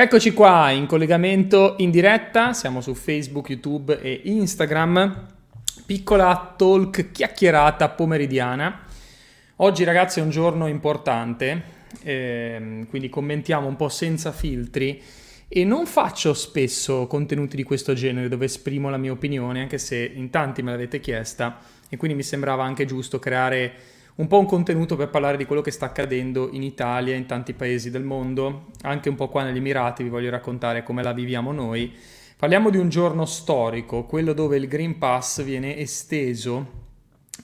Eccoci qua in collegamento in diretta, siamo su Facebook, YouTube e Instagram. Piccola talk chiacchierata pomeridiana. Oggi ragazzi è un giorno importante, ehm, quindi commentiamo un po' senza filtri e non faccio spesso contenuti di questo genere dove esprimo la mia opinione, anche se in tanti me l'avete chiesta e quindi mi sembrava anche giusto creare un po' un contenuto per parlare di quello che sta accadendo in Italia, in tanti paesi del mondo, anche un po' qua negli Emirati, vi voglio raccontare come la viviamo noi. Parliamo di un giorno storico, quello dove il Green Pass viene esteso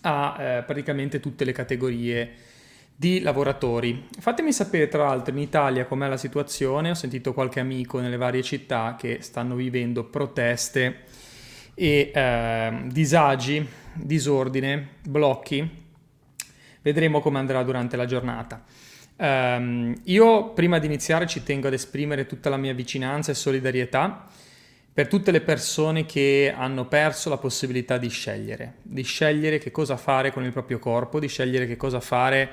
a eh, praticamente tutte le categorie di lavoratori. Fatemi sapere tra l'altro in Italia com'è la situazione, ho sentito qualche amico nelle varie città che stanno vivendo proteste e eh, disagi, disordine, blocchi Vedremo come andrà durante la giornata. Um, io prima di iniziare ci tengo ad esprimere tutta la mia vicinanza e solidarietà per tutte le persone che hanno perso la possibilità di scegliere, di scegliere che cosa fare con il proprio corpo, di scegliere che cosa fare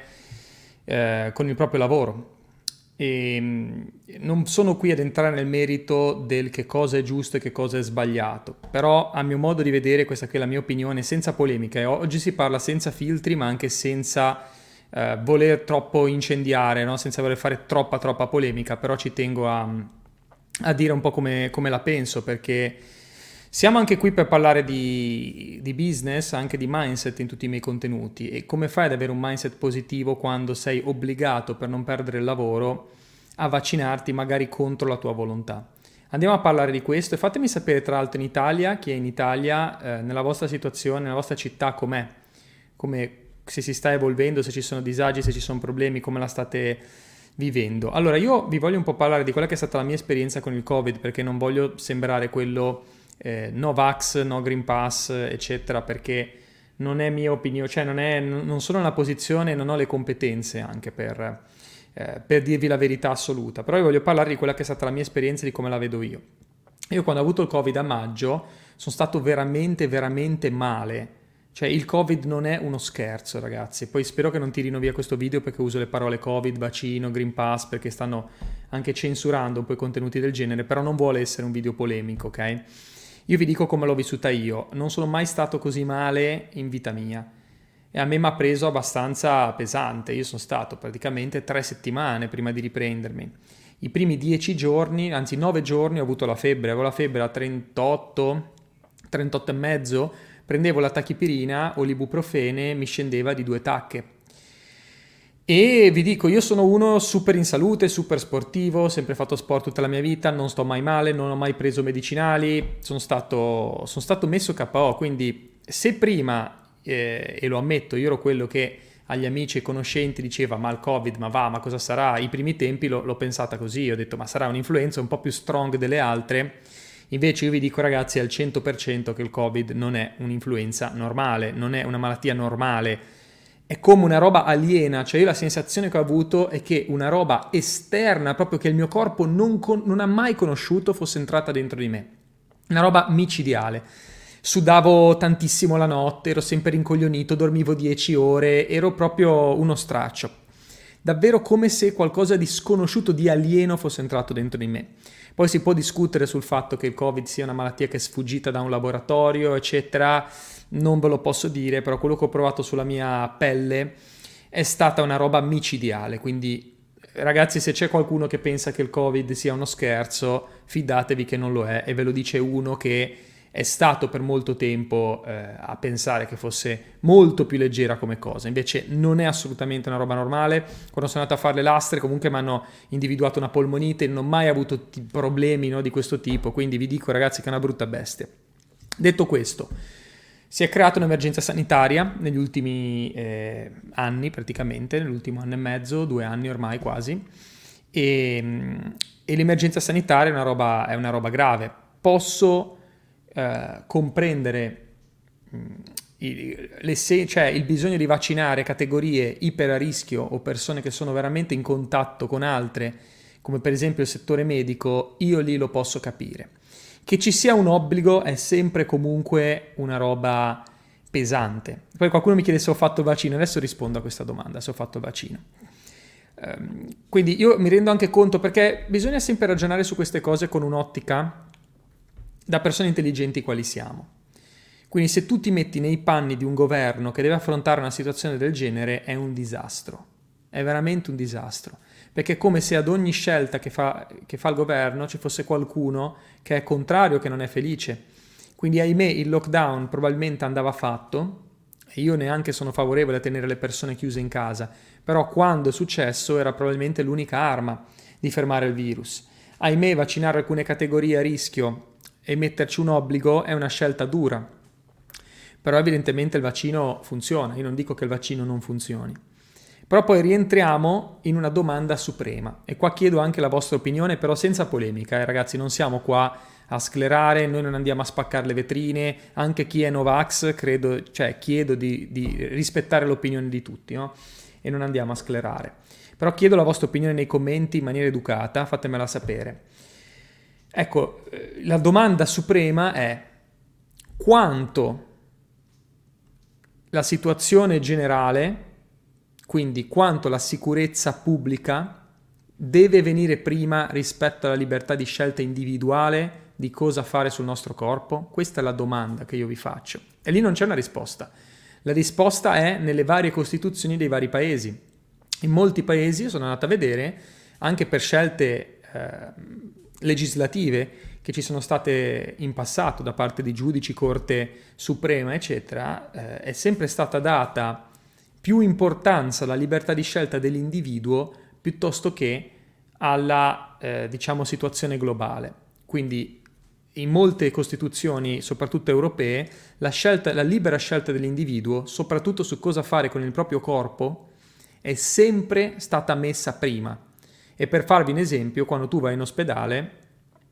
eh, con il proprio lavoro. E mm, non sono qui ad entrare nel merito del che cosa è giusto e che cosa è sbagliato, però a mio modo di vedere questa qui è la mia opinione senza polemica e oggi si parla senza filtri ma anche senza eh, voler troppo incendiare, no? senza voler fare troppa troppa polemica, però ci tengo a, a dire un po' come, come la penso perché siamo anche qui per parlare di, di, business, anche di mindset in tutti i miei contenuti e come fai ad avere un mindset positivo quando sei obbligato per non perdere il lavoro a vaccinarti magari contro la tua volontà. Andiamo a parlare di questo e fatemi sapere tra l'altro in Italia, chi è in Italia, eh, nella vostra situazione, nella vostra città com'è, come, se si sta evolvendo, se ci sono disagi, se ci sono problemi, come la state vivendo. Allora io vi voglio un po' parlare di quella che è stata la mia esperienza con il Covid perché non voglio sembrare quello eh, no Vax, no Green Pass, eccetera, perché non è mia opinione, cioè non, è, non sono nella posizione, non ho le competenze anche per, eh, per dirvi la verità assoluta, però io voglio parlare di quella che è stata la mia esperienza, di come la vedo io. Io quando ho avuto il Covid a maggio sono stato veramente, veramente male. Cioè il Covid non è uno scherzo, ragazzi. Poi spero che non tirino via questo video perché uso le parole Covid, vaccino, Green Pass, perché stanno anche censurando un po' i contenuti del genere, però non vuole essere un video polemico, ok? Io vi dico come l'ho vissuta io, non sono mai stato così male in vita mia. E a me mi ha preso abbastanza pesante, io sono stato praticamente tre settimane prima di riprendermi. I primi dieci giorni, anzi nove giorni ho avuto la febbre, avevo la febbre a 38, 38 e mezzo, prendevo la tachipirina o l'ibuprofene mi scendeva di due tacche e vi dico, io sono uno super in salute, super sportivo, ho sempre fatto sport tutta la mia vita, non sto mai male, non ho mai preso medicinali, sono stato, sono stato messo KO, quindi se prima, eh, e lo ammetto, io ero quello che agli amici e conoscenti diceva ma il covid, ma va, ma cosa sarà? I primi tempi lo, l'ho pensata così, ho detto ma sarà un'influenza un po' più strong delle altre, invece io vi dico ragazzi al 100% che il covid non è un'influenza normale, non è una malattia normale, è come una roba aliena, cioè io la sensazione che ho avuto è che una roba esterna, proprio che il mio corpo non, con- non ha mai conosciuto, fosse entrata dentro di me. Una roba micidiale. Sudavo tantissimo la notte, ero sempre rincoglionito, dormivo 10 ore, ero proprio uno straccio. Davvero come se qualcosa di sconosciuto, di alieno fosse entrato dentro di me. Poi si può discutere sul fatto che il Covid sia una malattia che è sfuggita da un laboratorio, eccetera non ve lo posso dire, però quello che ho provato sulla mia pelle è stata una roba micidiale, quindi ragazzi se c'è qualcuno che pensa che il covid sia uno scherzo, fidatevi che non lo è e ve lo dice uno che è stato per molto tempo eh, a pensare che fosse molto più leggera come cosa, invece non è assolutamente una roba normale. Quando sono andato a fare le lastre comunque mi hanno individuato una polmonite, non ho mai avuto t- problemi no, di questo tipo, quindi vi dico ragazzi che è una brutta bestia. Detto questo, si è creata un'emergenza sanitaria negli ultimi eh, anni, praticamente, nell'ultimo anno e mezzo, due anni ormai quasi, e, e l'emergenza sanitaria è una roba, è una roba grave. Posso eh, comprendere mm, il, se- cioè il bisogno di vaccinare categorie iper a rischio o persone che sono veramente in contatto con altre, come per esempio il settore medico, io lì lo posso capire. Che ci sia un obbligo è sempre comunque una roba pesante. Poi qualcuno mi chiede se ho fatto vaccino, adesso rispondo a questa domanda, se ho fatto vaccino. Ehm, quindi io mi rendo anche conto perché bisogna sempre ragionare su queste cose con un'ottica da persone intelligenti quali siamo. Quindi se tu ti metti nei panni di un governo che deve affrontare una situazione del genere è un disastro, è veramente un disastro, perché è come se ad ogni scelta che fa, che fa il governo ci fosse qualcuno che è contrario, che non è felice. Quindi ahimè il lockdown probabilmente andava fatto, io neanche sono favorevole a tenere le persone chiuse in casa, però quando è successo era probabilmente l'unica arma di fermare il virus. Ahimè vaccinare alcune categorie a rischio e metterci un obbligo è una scelta dura, però evidentemente il vaccino funziona, io non dico che il vaccino non funzioni. Però poi rientriamo in una domanda suprema e qua chiedo anche la vostra opinione, però senza polemica, eh, ragazzi, non siamo qua a sclerare, noi non andiamo a spaccare le vetrine, anche chi è Novax credo, cioè, chiedo di, di rispettare l'opinione di tutti no? e non andiamo a sclerare. Però chiedo la vostra opinione nei commenti in maniera educata, fatemela sapere. Ecco, eh, la domanda suprema è quanto la situazione generale, quindi quanto la sicurezza pubblica deve venire prima rispetto alla libertà di scelta individuale di cosa fare sul nostro corpo? Questa è la domanda che io vi faccio. E lì non c'è una risposta. La risposta è nelle varie costituzioni dei vari paesi. In molti paesi, io sono andato a vedere, anche per scelte eh, legislative che ci sono state in passato da parte di giudici, Corte Suprema, eccetera, eh, è sempre stata data più importanza alla libertà di scelta dell'individuo piuttosto che alla eh, diciamo, situazione globale. Quindi in molte costituzioni, soprattutto europee, la, scelta, la libera scelta dell'individuo, soprattutto su cosa fare con il proprio corpo, è sempre stata messa prima. E per farvi un esempio, quando tu vai in ospedale,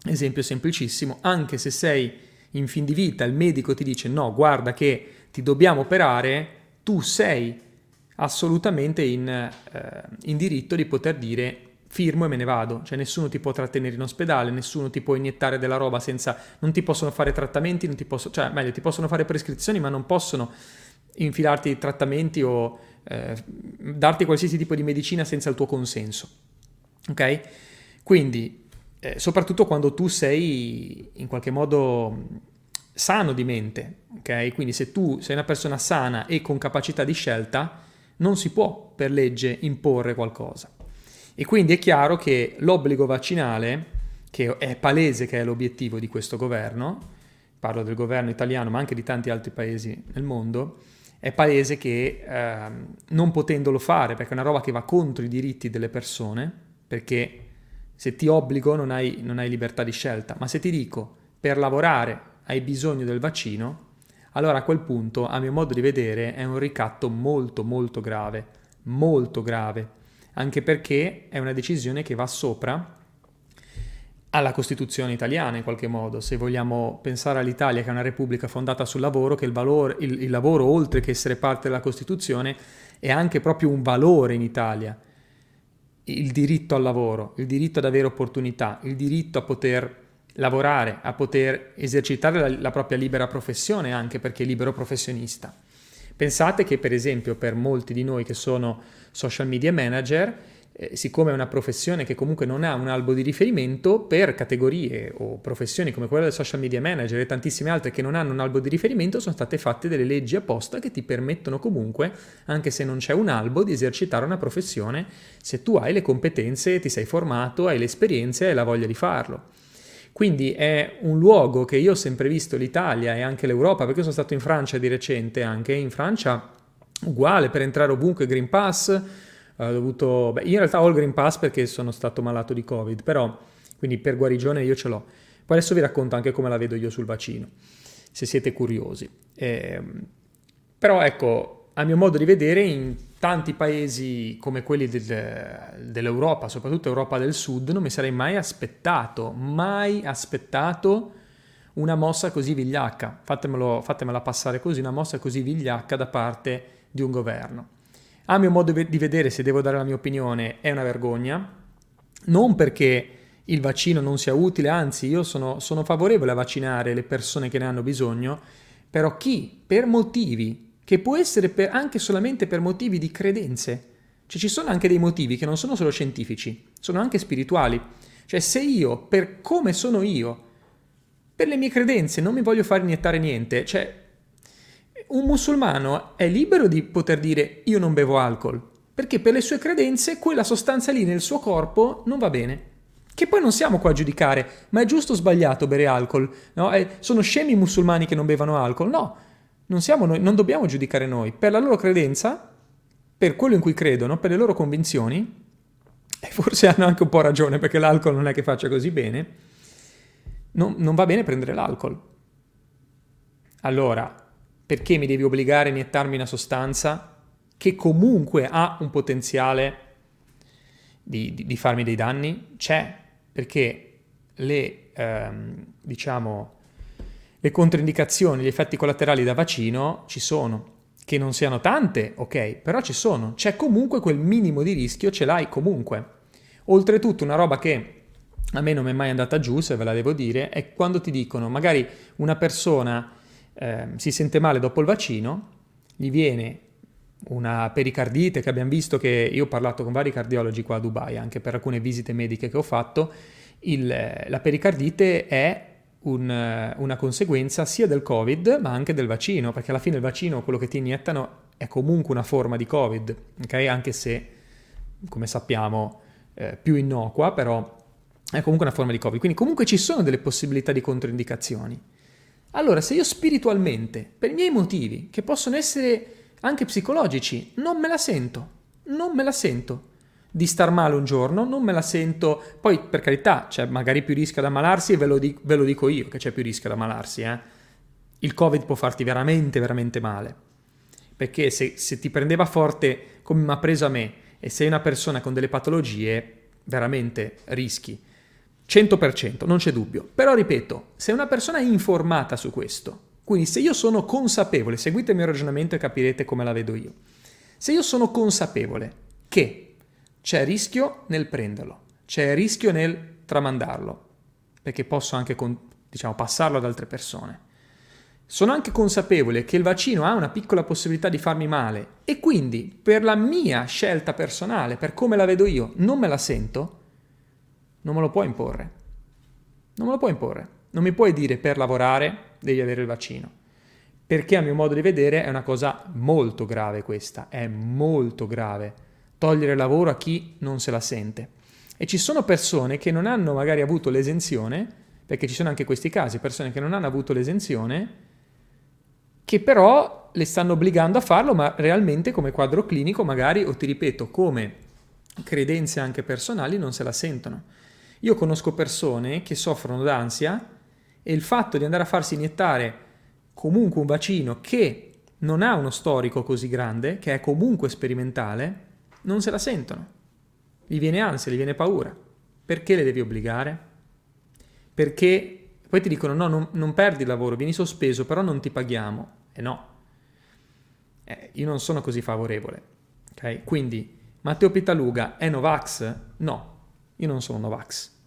Esempio semplicissimo, anche se sei in fin di vita, il medico ti dice no, guarda che ti dobbiamo operare, tu sei assolutamente in, eh, in diritto di poter dire firmo e me ne vado, cioè nessuno ti può trattenere in ospedale, nessuno ti può iniettare della roba senza, non ti possono fare trattamenti, non ti possono, cioè meglio, ti possono fare prescrizioni ma non possono infilarti trattamenti o eh, darti qualsiasi tipo di medicina senza il tuo consenso. Ok? Quindi eh, soprattutto quando tu sei in qualche modo sano di mente, ok? Quindi se tu sei una persona sana e con capacità di scelta, non si può per legge imporre qualcosa. E quindi è chiaro che l'obbligo vaccinale, che è palese che è l'obiettivo di questo governo, parlo del governo italiano ma anche di tanti altri paesi nel mondo, è palese che eh, non potendolo fare, perché è una roba che va contro i diritti delle persone, perché se ti obbligo non hai, non hai libertà di scelta, ma se ti dico per lavorare hai bisogno del vaccino, allora a quel punto, a mio modo di vedere, è un ricatto molto molto grave, molto grave, anche perché è una decisione che va sopra alla Costituzione italiana in qualche modo, se vogliamo pensare all'Italia che è una repubblica fondata sul lavoro, che il, valore, il, il lavoro oltre che essere parte della Costituzione è anche proprio un valore in Italia. Il diritto al lavoro, il diritto ad avere opportunità, il diritto a poter lavorare, a poter esercitare la, la propria libera professione anche perché è libero professionista. Pensate che per esempio per molti di noi che sono social media manager, eh, siccome è una professione che comunque non ha un albo di riferimento, per categorie o professioni come quella del social media manager e tantissime altre che non hanno un albo di riferimento, sono state fatte delle leggi apposta che ti permettono comunque, anche se non c'è un albo, di esercitare una professione se tu hai le competenze, ti sei formato, hai le esperienze e la voglia di farlo. Quindi è un luogo che io ho sempre visto l'Italia e anche l'Europa, perché sono stato in Francia di recente anche, in Francia uguale per entrare ovunque Green Pass, ho dovuto, beh, in realtà ho il Green Pass perché sono stato malato di Covid, però quindi per guarigione io ce l'ho. Poi adesso vi racconto anche come la vedo io sul vaccino, se siete curiosi. Eh, però ecco, a mio modo di vedere, in tanti paesi come quelli del, dell'Europa, soprattutto Europa del Sud, non mi sarei mai aspettato, mai aspettato una mossa così vigliacca. Fatemelo, fatemela passare così, una mossa così vigliacca da parte di un governo. A mio modo di vedere, se devo dare la mia opinione, è una vergogna, non perché il vaccino non sia utile, anzi io sono, sono favorevole a vaccinare le persone che ne hanno bisogno, però chi per motivi, che può essere per, anche solamente per motivi di credenze, Cioè ci sono anche dei motivi che non sono solo scientifici, sono anche spirituali. Cioè se io, per come sono io, per le mie credenze non mi voglio fare iniettare niente, cioè un musulmano è libero di poter dire io non bevo alcol, perché per le sue credenze quella sostanza lì nel suo corpo non va bene. Che poi non siamo qua a giudicare, ma è giusto o sbagliato bere alcol? No? Eh, sono scemi i musulmani che non bevono alcol? No, non, noi, non dobbiamo giudicare noi. Per la loro credenza, per quello in cui credono, per le loro convinzioni, e forse hanno anche un po' ragione perché l'alcol non è che faccia così bene, non, non va bene prendere l'alcol. Allora, perché mi devi obbligare a iniettarmi una sostanza che comunque ha un potenziale di, di, di farmi dei danni? C'è, perché le, ehm, diciamo, le controindicazioni, gli effetti collaterali da vaccino ci sono. Che non siano tante, ok, però ci sono. C'è comunque quel minimo di rischio, ce l'hai comunque. Oltretutto una roba che a me non mi è mai andata giù, se ve la devo dire, è quando ti dicono magari una persona eh, si sente male dopo il vaccino, gli viene una pericardite che abbiamo visto che io ho parlato con vari cardiologi qua a Dubai, anche per alcune visite mediche che ho fatto, il, la pericardite è un, una conseguenza sia del Covid ma anche del vaccino, perché alla fine il vaccino, quello che ti iniettano, è comunque una forma di Covid, okay? anche se, come sappiamo, eh, più innocua, però è comunque una forma di Covid. Quindi comunque ci sono delle possibilità di controindicazioni. Allora, se io spiritualmente, per i miei motivi, che possono essere anche psicologici, non me la sento, non me la sento di star male un giorno, non me la sento, poi per carità c'è magari più rischio ad ammalarsi e ve lo, dico, ve lo dico io che c'è più rischio ad ammalarsi, eh? il covid può farti veramente, veramente male, perché se, se ti prendeva forte come mi ha preso a me e sei una persona con delle patologie, veramente rischi. 100%, non c'è dubbio. Però ripeto, se una persona è informata su questo, quindi se io sono consapevole, seguite il mio ragionamento e capirete come la vedo io. Se io sono consapevole che c'è rischio nel prenderlo, c'è rischio nel tramandarlo, perché posso anche diciamo, passarlo ad altre persone. Sono anche consapevole che il vaccino ha una piccola possibilità di farmi male e quindi per la mia scelta personale, per come la vedo io, non me la sento, non me lo puoi imporre. Non me lo puoi imporre. Non mi puoi dire per lavorare devi avere il vaccino. Perché a mio modo di vedere è una cosa molto grave questa, è molto grave. Togliere lavoro a chi non se la sente. E ci sono persone che non hanno magari avuto l'esenzione, perché ci sono anche questi casi, persone che non hanno avuto l'esenzione, che però le stanno obbligando a farlo, ma realmente come quadro clinico magari, o ti ripeto, come credenze anche personali, non se la sentono. Io conosco persone che soffrono d'ansia e il fatto di andare a farsi iniettare comunque un vaccino che non ha uno storico così grande, che è comunque sperimentale, non se la sentono. Gli viene ansia, gli viene paura. Perché le devi obbligare? Perché poi ti dicono no, non, non perdi il lavoro, vieni sospeso, però non ti paghiamo. E no, eh, io non sono così favorevole. Okay? Quindi Matteo Pitaluga è Novax? No, io non sono Novax.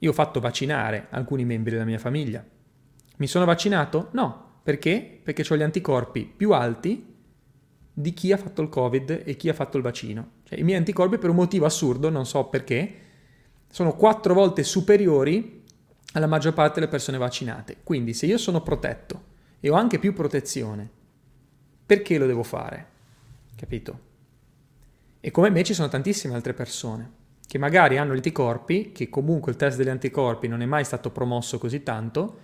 Io ho fatto vaccinare alcuni membri della mia famiglia. Mi sono vaccinato? No. Perché? Perché ho gli anticorpi più alti di chi ha fatto il Covid e chi ha fatto il vaccino. Cioè, i miei anticorpi, per un motivo assurdo, non so perché, sono quattro volte superiori alla maggior parte delle persone vaccinate. Quindi, se io sono protetto e ho anche più protezione, perché lo devo fare? Capito? E come me ci sono tantissime altre persone che magari hanno gli anticorpi, che comunque il test degli anticorpi non è mai stato promosso così tanto,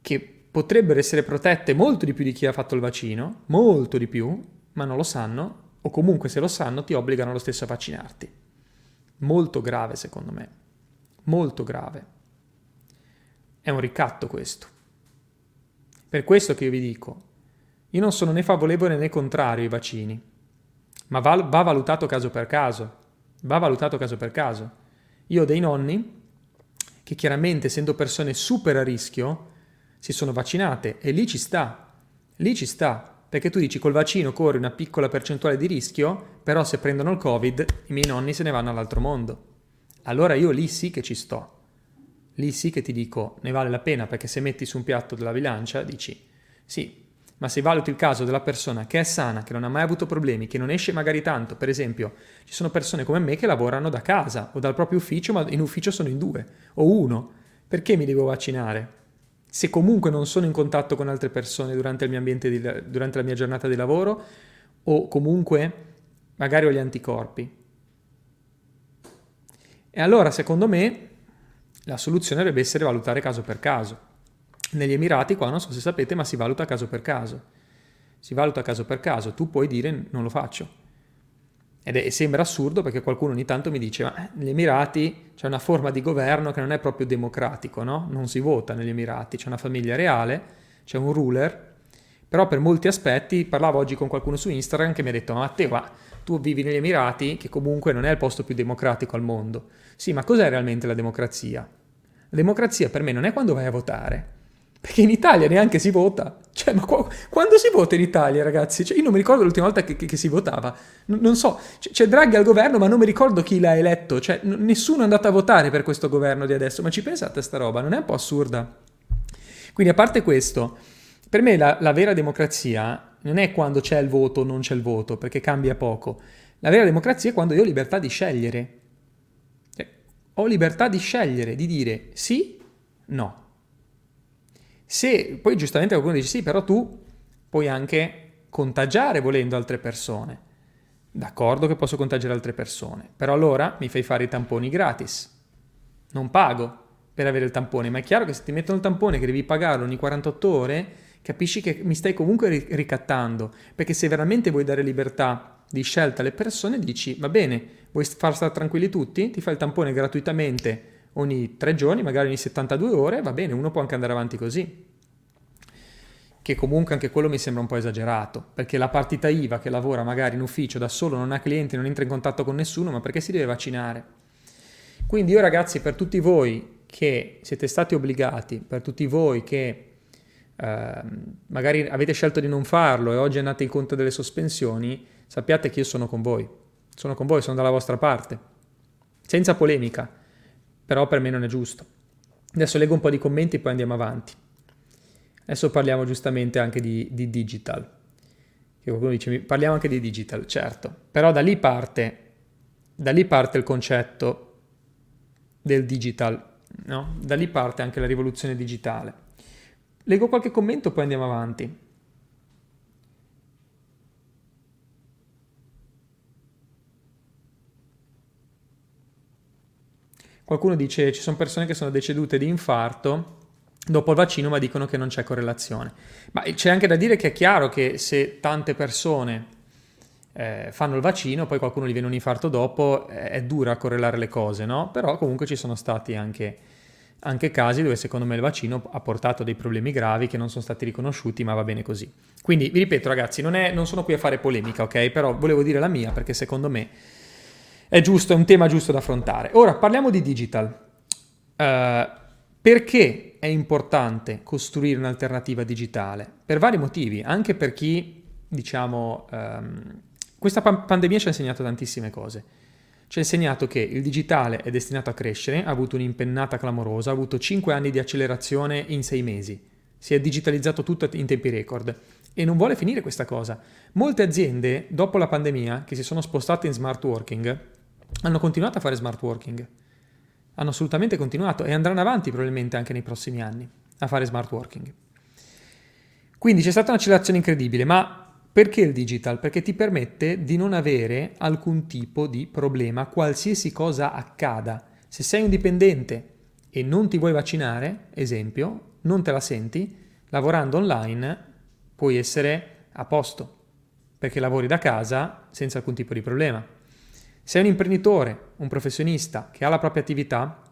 che potrebbero essere protette molto di più di chi ha fatto il vaccino, molto di più, ma non lo sanno, o comunque se lo sanno ti obbligano lo stesso a vaccinarti. Molto grave secondo me, molto grave. È un ricatto questo. Per questo che io vi dico, io non sono né favorevole né contrario ai vaccini, ma va, va valutato caso per caso va valutato caso per caso. Io ho dei nonni che chiaramente essendo persone super a rischio si sono vaccinate e lì ci sta, lì ci sta, perché tu dici col vaccino corri una piccola percentuale di rischio, però se prendono il covid i miei nonni se ne vanno all'altro mondo. Allora io lì sì che ci sto, lì sì che ti dico ne vale la pena perché se metti su un piatto della bilancia dici sì, ma se valuti il caso della persona che è sana, che non ha mai avuto problemi, che non esce magari tanto, per esempio, ci sono persone come me che lavorano da casa o dal proprio ufficio, ma in ufficio sono in due o uno, perché mi devo vaccinare? Se comunque non sono in contatto con altre persone durante, di, durante la mia giornata di lavoro o comunque magari ho gli anticorpi. E allora, secondo me, la soluzione dovrebbe essere valutare caso per caso. Negli Emirati qua non so se sapete, ma si valuta caso per caso. Si valuta caso per caso, tu puoi dire non lo faccio. Ed è, sembra assurdo perché qualcuno ogni tanto mi dice, ma eh, negli Emirati c'è una forma di governo che non è proprio democratico, no? Non si vota negli Emirati, c'è una famiglia reale, c'è un ruler, però per molti aspetti, parlavo oggi con qualcuno su Instagram che mi ha detto, ma Matteo, ma tu vivi negli Emirati, che comunque non è il posto più democratico al mondo. Sì, ma cos'è realmente la democrazia? La democrazia per me non è quando vai a votare, perché in Italia neanche si vota. Cioè, ma qua, quando si vota in Italia, ragazzi? Cioè, io non mi ricordo l'ultima volta che, che, che si votava. N- non so, c- c'è Draghi al governo, ma non mi ricordo chi l'ha eletto. Cioè, n- nessuno è andato a votare per questo governo di adesso. Ma ci pensate a sta roba? Non è un po' assurda? Quindi, a parte questo, per me la, la vera democrazia non è quando c'è il voto o non c'è il voto, perché cambia poco. La vera democrazia è quando io ho libertà di scegliere. Cioè, ho libertà di scegliere, di dire sì, no. Se poi giustamente qualcuno dice sì, però tu puoi anche contagiare volendo altre persone. D'accordo che posso contagiare altre persone, però allora mi fai fare i tamponi gratis. Non pago per avere il tampone, ma è chiaro che se ti mettono il tampone che devi pagarlo ogni 48 ore, capisci che mi stai comunque ricattando, perché se veramente vuoi dare libertà di scelta alle persone, dici va bene, vuoi far stare tranquilli tutti, ti fai il tampone gratuitamente ogni tre giorni, magari ogni 72 ore, va bene, uno può anche andare avanti così. Che comunque anche quello mi sembra un po' esagerato, perché la partita IVA che lavora magari in ufficio da solo, non ha clienti, non entra in contatto con nessuno, ma perché si deve vaccinare? Quindi io ragazzi, per tutti voi che siete stati obbligati, per tutti voi che eh, magari avete scelto di non farlo e oggi andate incontro delle sospensioni, sappiate che io sono con voi, sono con voi, sono dalla vostra parte, senza polemica però per me non è giusto. Adesso leggo un po' di commenti e poi andiamo avanti. Adesso parliamo giustamente anche di, di digital. Che qualcuno dice, parliamo anche di digital, certo, però da lì parte, da lì parte il concetto del digital, no? Da lì parte anche la rivoluzione digitale. Leggo qualche commento e poi andiamo avanti. Qualcuno dice ci sono persone che sono decedute di infarto dopo il vaccino ma dicono che non c'è correlazione. Ma c'è anche da dire che è chiaro che se tante persone eh, fanno il vaccino, poi qualcuno gli viene un infarto dopo, eh, è dura correlare le cose, no? Però comunque ci sono stati anche, anche, casi dove secondo me il vaccino ha portato dei problemi gravi che non sono stati riconosciuti, ma va bene così. Quindi vi ripeto ragazzi, non, è, non sono qui a fare polemica, ok? Però volevo dire la mia perché secondo me è giusto, è un tema giusto da affrontare. Ora parliamo di digital. Uh, perché è importante costruire un'alternativa digitale? Per vari motivi, anche per chi, diciamo, um, questa pan- pandemia ci ha insegnato tantissime cose. Ci ha insegnato che il digitale è destinato a crescere, ha avuto un'impennata clamorosa, ha avuto 5 anni di accelerazione in 6 mesi. Si è digitalizzato tutto in tempi record e non vuole finire questa cosa. Molte aziende, dopo la pandemia, che si sono spostate in smart working, hanno continuato a fare smart working. Hanno assolutamente continuato e andranno avanti probabilmente anche nei prossimi anni a fare smart working. Quindi c'è stata un'accelerazione incredibile, ma perché il digital? Perché ti permette di non avere alcun tipo di problema, qualsiasi cosa accada. Se sei un dipendente e non ti vuoi vaccinare, esempio, non te la senti, lavorando online puoi essere a posto, perché lavori da casa senza alcun tipo di problema. Se è un imprenditore, un professionista che ha la propria attività,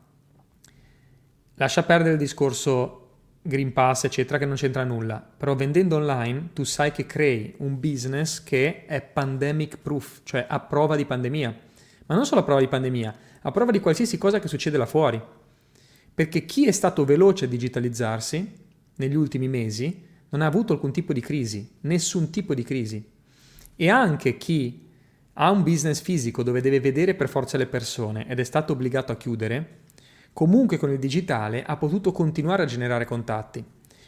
lascia perdere il discorso Green Pass, eccetera, che non c'entra nulla. Però vendendo online tu sai che crei un business che è pandemic proof, cioè a prova di pandemia. Ma non solo a prova di pandemia, a prova di qualsiasi cosa che succede là fuori. Perché chi è stato veloce a digitalizzarsi negli ultimi mesi non ha avuto alcun tipo di crisi, nessun tipo di crisi. E anche chi ha un business fisico dove deve vedere per forza le persone ed è stato obbligato a chiudere, comunque con il digitale ha potuto continuare a generare contatti.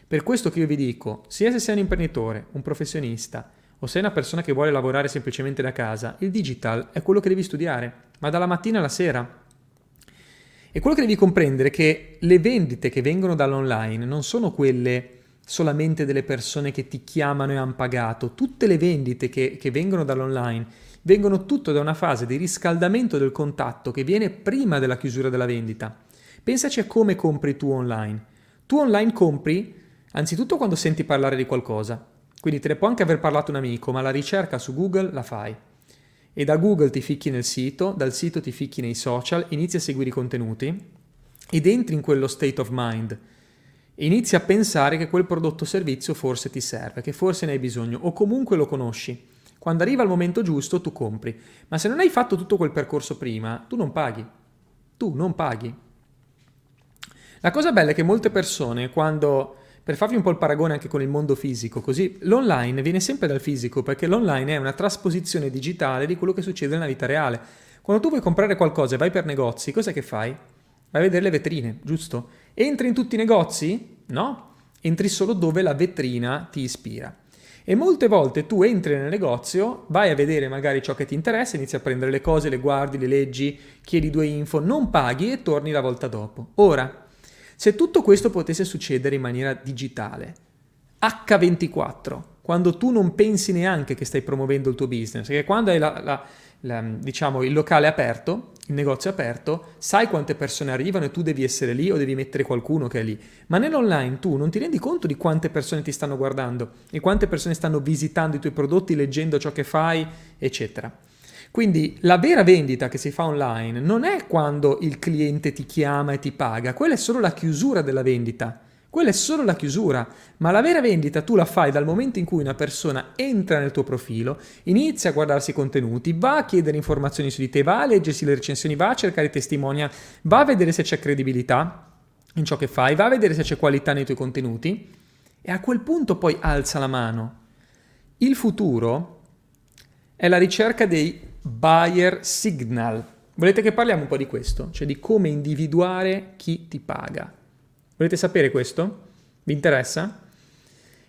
Per questo che io vi dico, sia se sei un imprenditore, un professionista o sei una persona che vuole lavorare semplicemente da casa, il digital è quello che devi studiare, ma dalla mattina alla sera. E quello che devi comprendere è che le vendite che vengono dall'online non sono quelle solamente delle persone che ti chiamano e hanno pagato. Tutte le vendite che, che vengono dall'online vengono tutto da una fase di riscaldamento del contatto che viene prima della chiusura della vendita. Pensaci a come compri tu online. Tu online compri Anzitutto quando senti parlare di qualcosa, quindi te ne può anche aver parlato un amico, ma la ricerca su Google la fai. E da Google ti ficchi nel sito, dal sito ti ficchi nei social, inizi a seguire i contenuti ed entri in quello state of mind. Inizi a pensare che quel prodotto o servizio forse ti serve, che forse ne hai bisogno o comunque lo conosci. Quando arriva il momento giusto tu compri, ma se non hai fatto tutto quel percorso prima, tu non paghi. Tu non paghi. La cosa bella è che molte persone quando per farvi un po' il paragone anche con il mondo fisico, così l'online viene sempre dal fisico perché l'online è una trasposizione digitale di quello che succede nella vita reale. Quando tu vuoi comprare qualcosa e vai per negozi, cos'è che fai? Vai a vedere le vetrine, giusto? Entri in tutti i negozi? No, entri solo dove la vetrina ti ispira. E molte volte tu entri nel negozio, vai a vedere magari ciò che ti interessa, inizi a prendere le cose, le guardi, le leggi, chiedi due info, non paghi e torni la volta dopo. Ora, se tutto questo potesse succedere in maniera digitale, H24, quando tu non pensi neanche che stai promuovendo il tuo business, perché quando hai la, la, la, diciamo, il locale aperto, il negozio aperto, sai quante persone arrivano e tu devi essere lì o devi mettere qualcuno che è lì. Ma nell'online tu non ti rendi conto di quante persone ti stanno guardando e quante persone stanno visitando i tuoi prodotti, leggendo ciò che fai, eccetera. Quindi la vera vendita che si fa online non è quando il cliente ti chiama e ti paga, quella è solo la chiusura della vendita. Quella è solo la chiusura, ma la vera vendita tu la fai dal momento in cui una persona entra nel tuo profilo, inizia a guardarsi i contenuti, va a chiedere informazioni su di te, va a leggersi le recensioni, va a cercare testimonial, va a vedere se c'è credibilità in ciò che fai, va a vedere se c'è qualità nei tuoi contenuti e a quel punto poi alza la mano. Il futuro è la ricerca dei buyer signal. Volete che parliamo un po' di questo? Cioè di come individuare chi ti paga. Volete sapere questo? Vi interessa?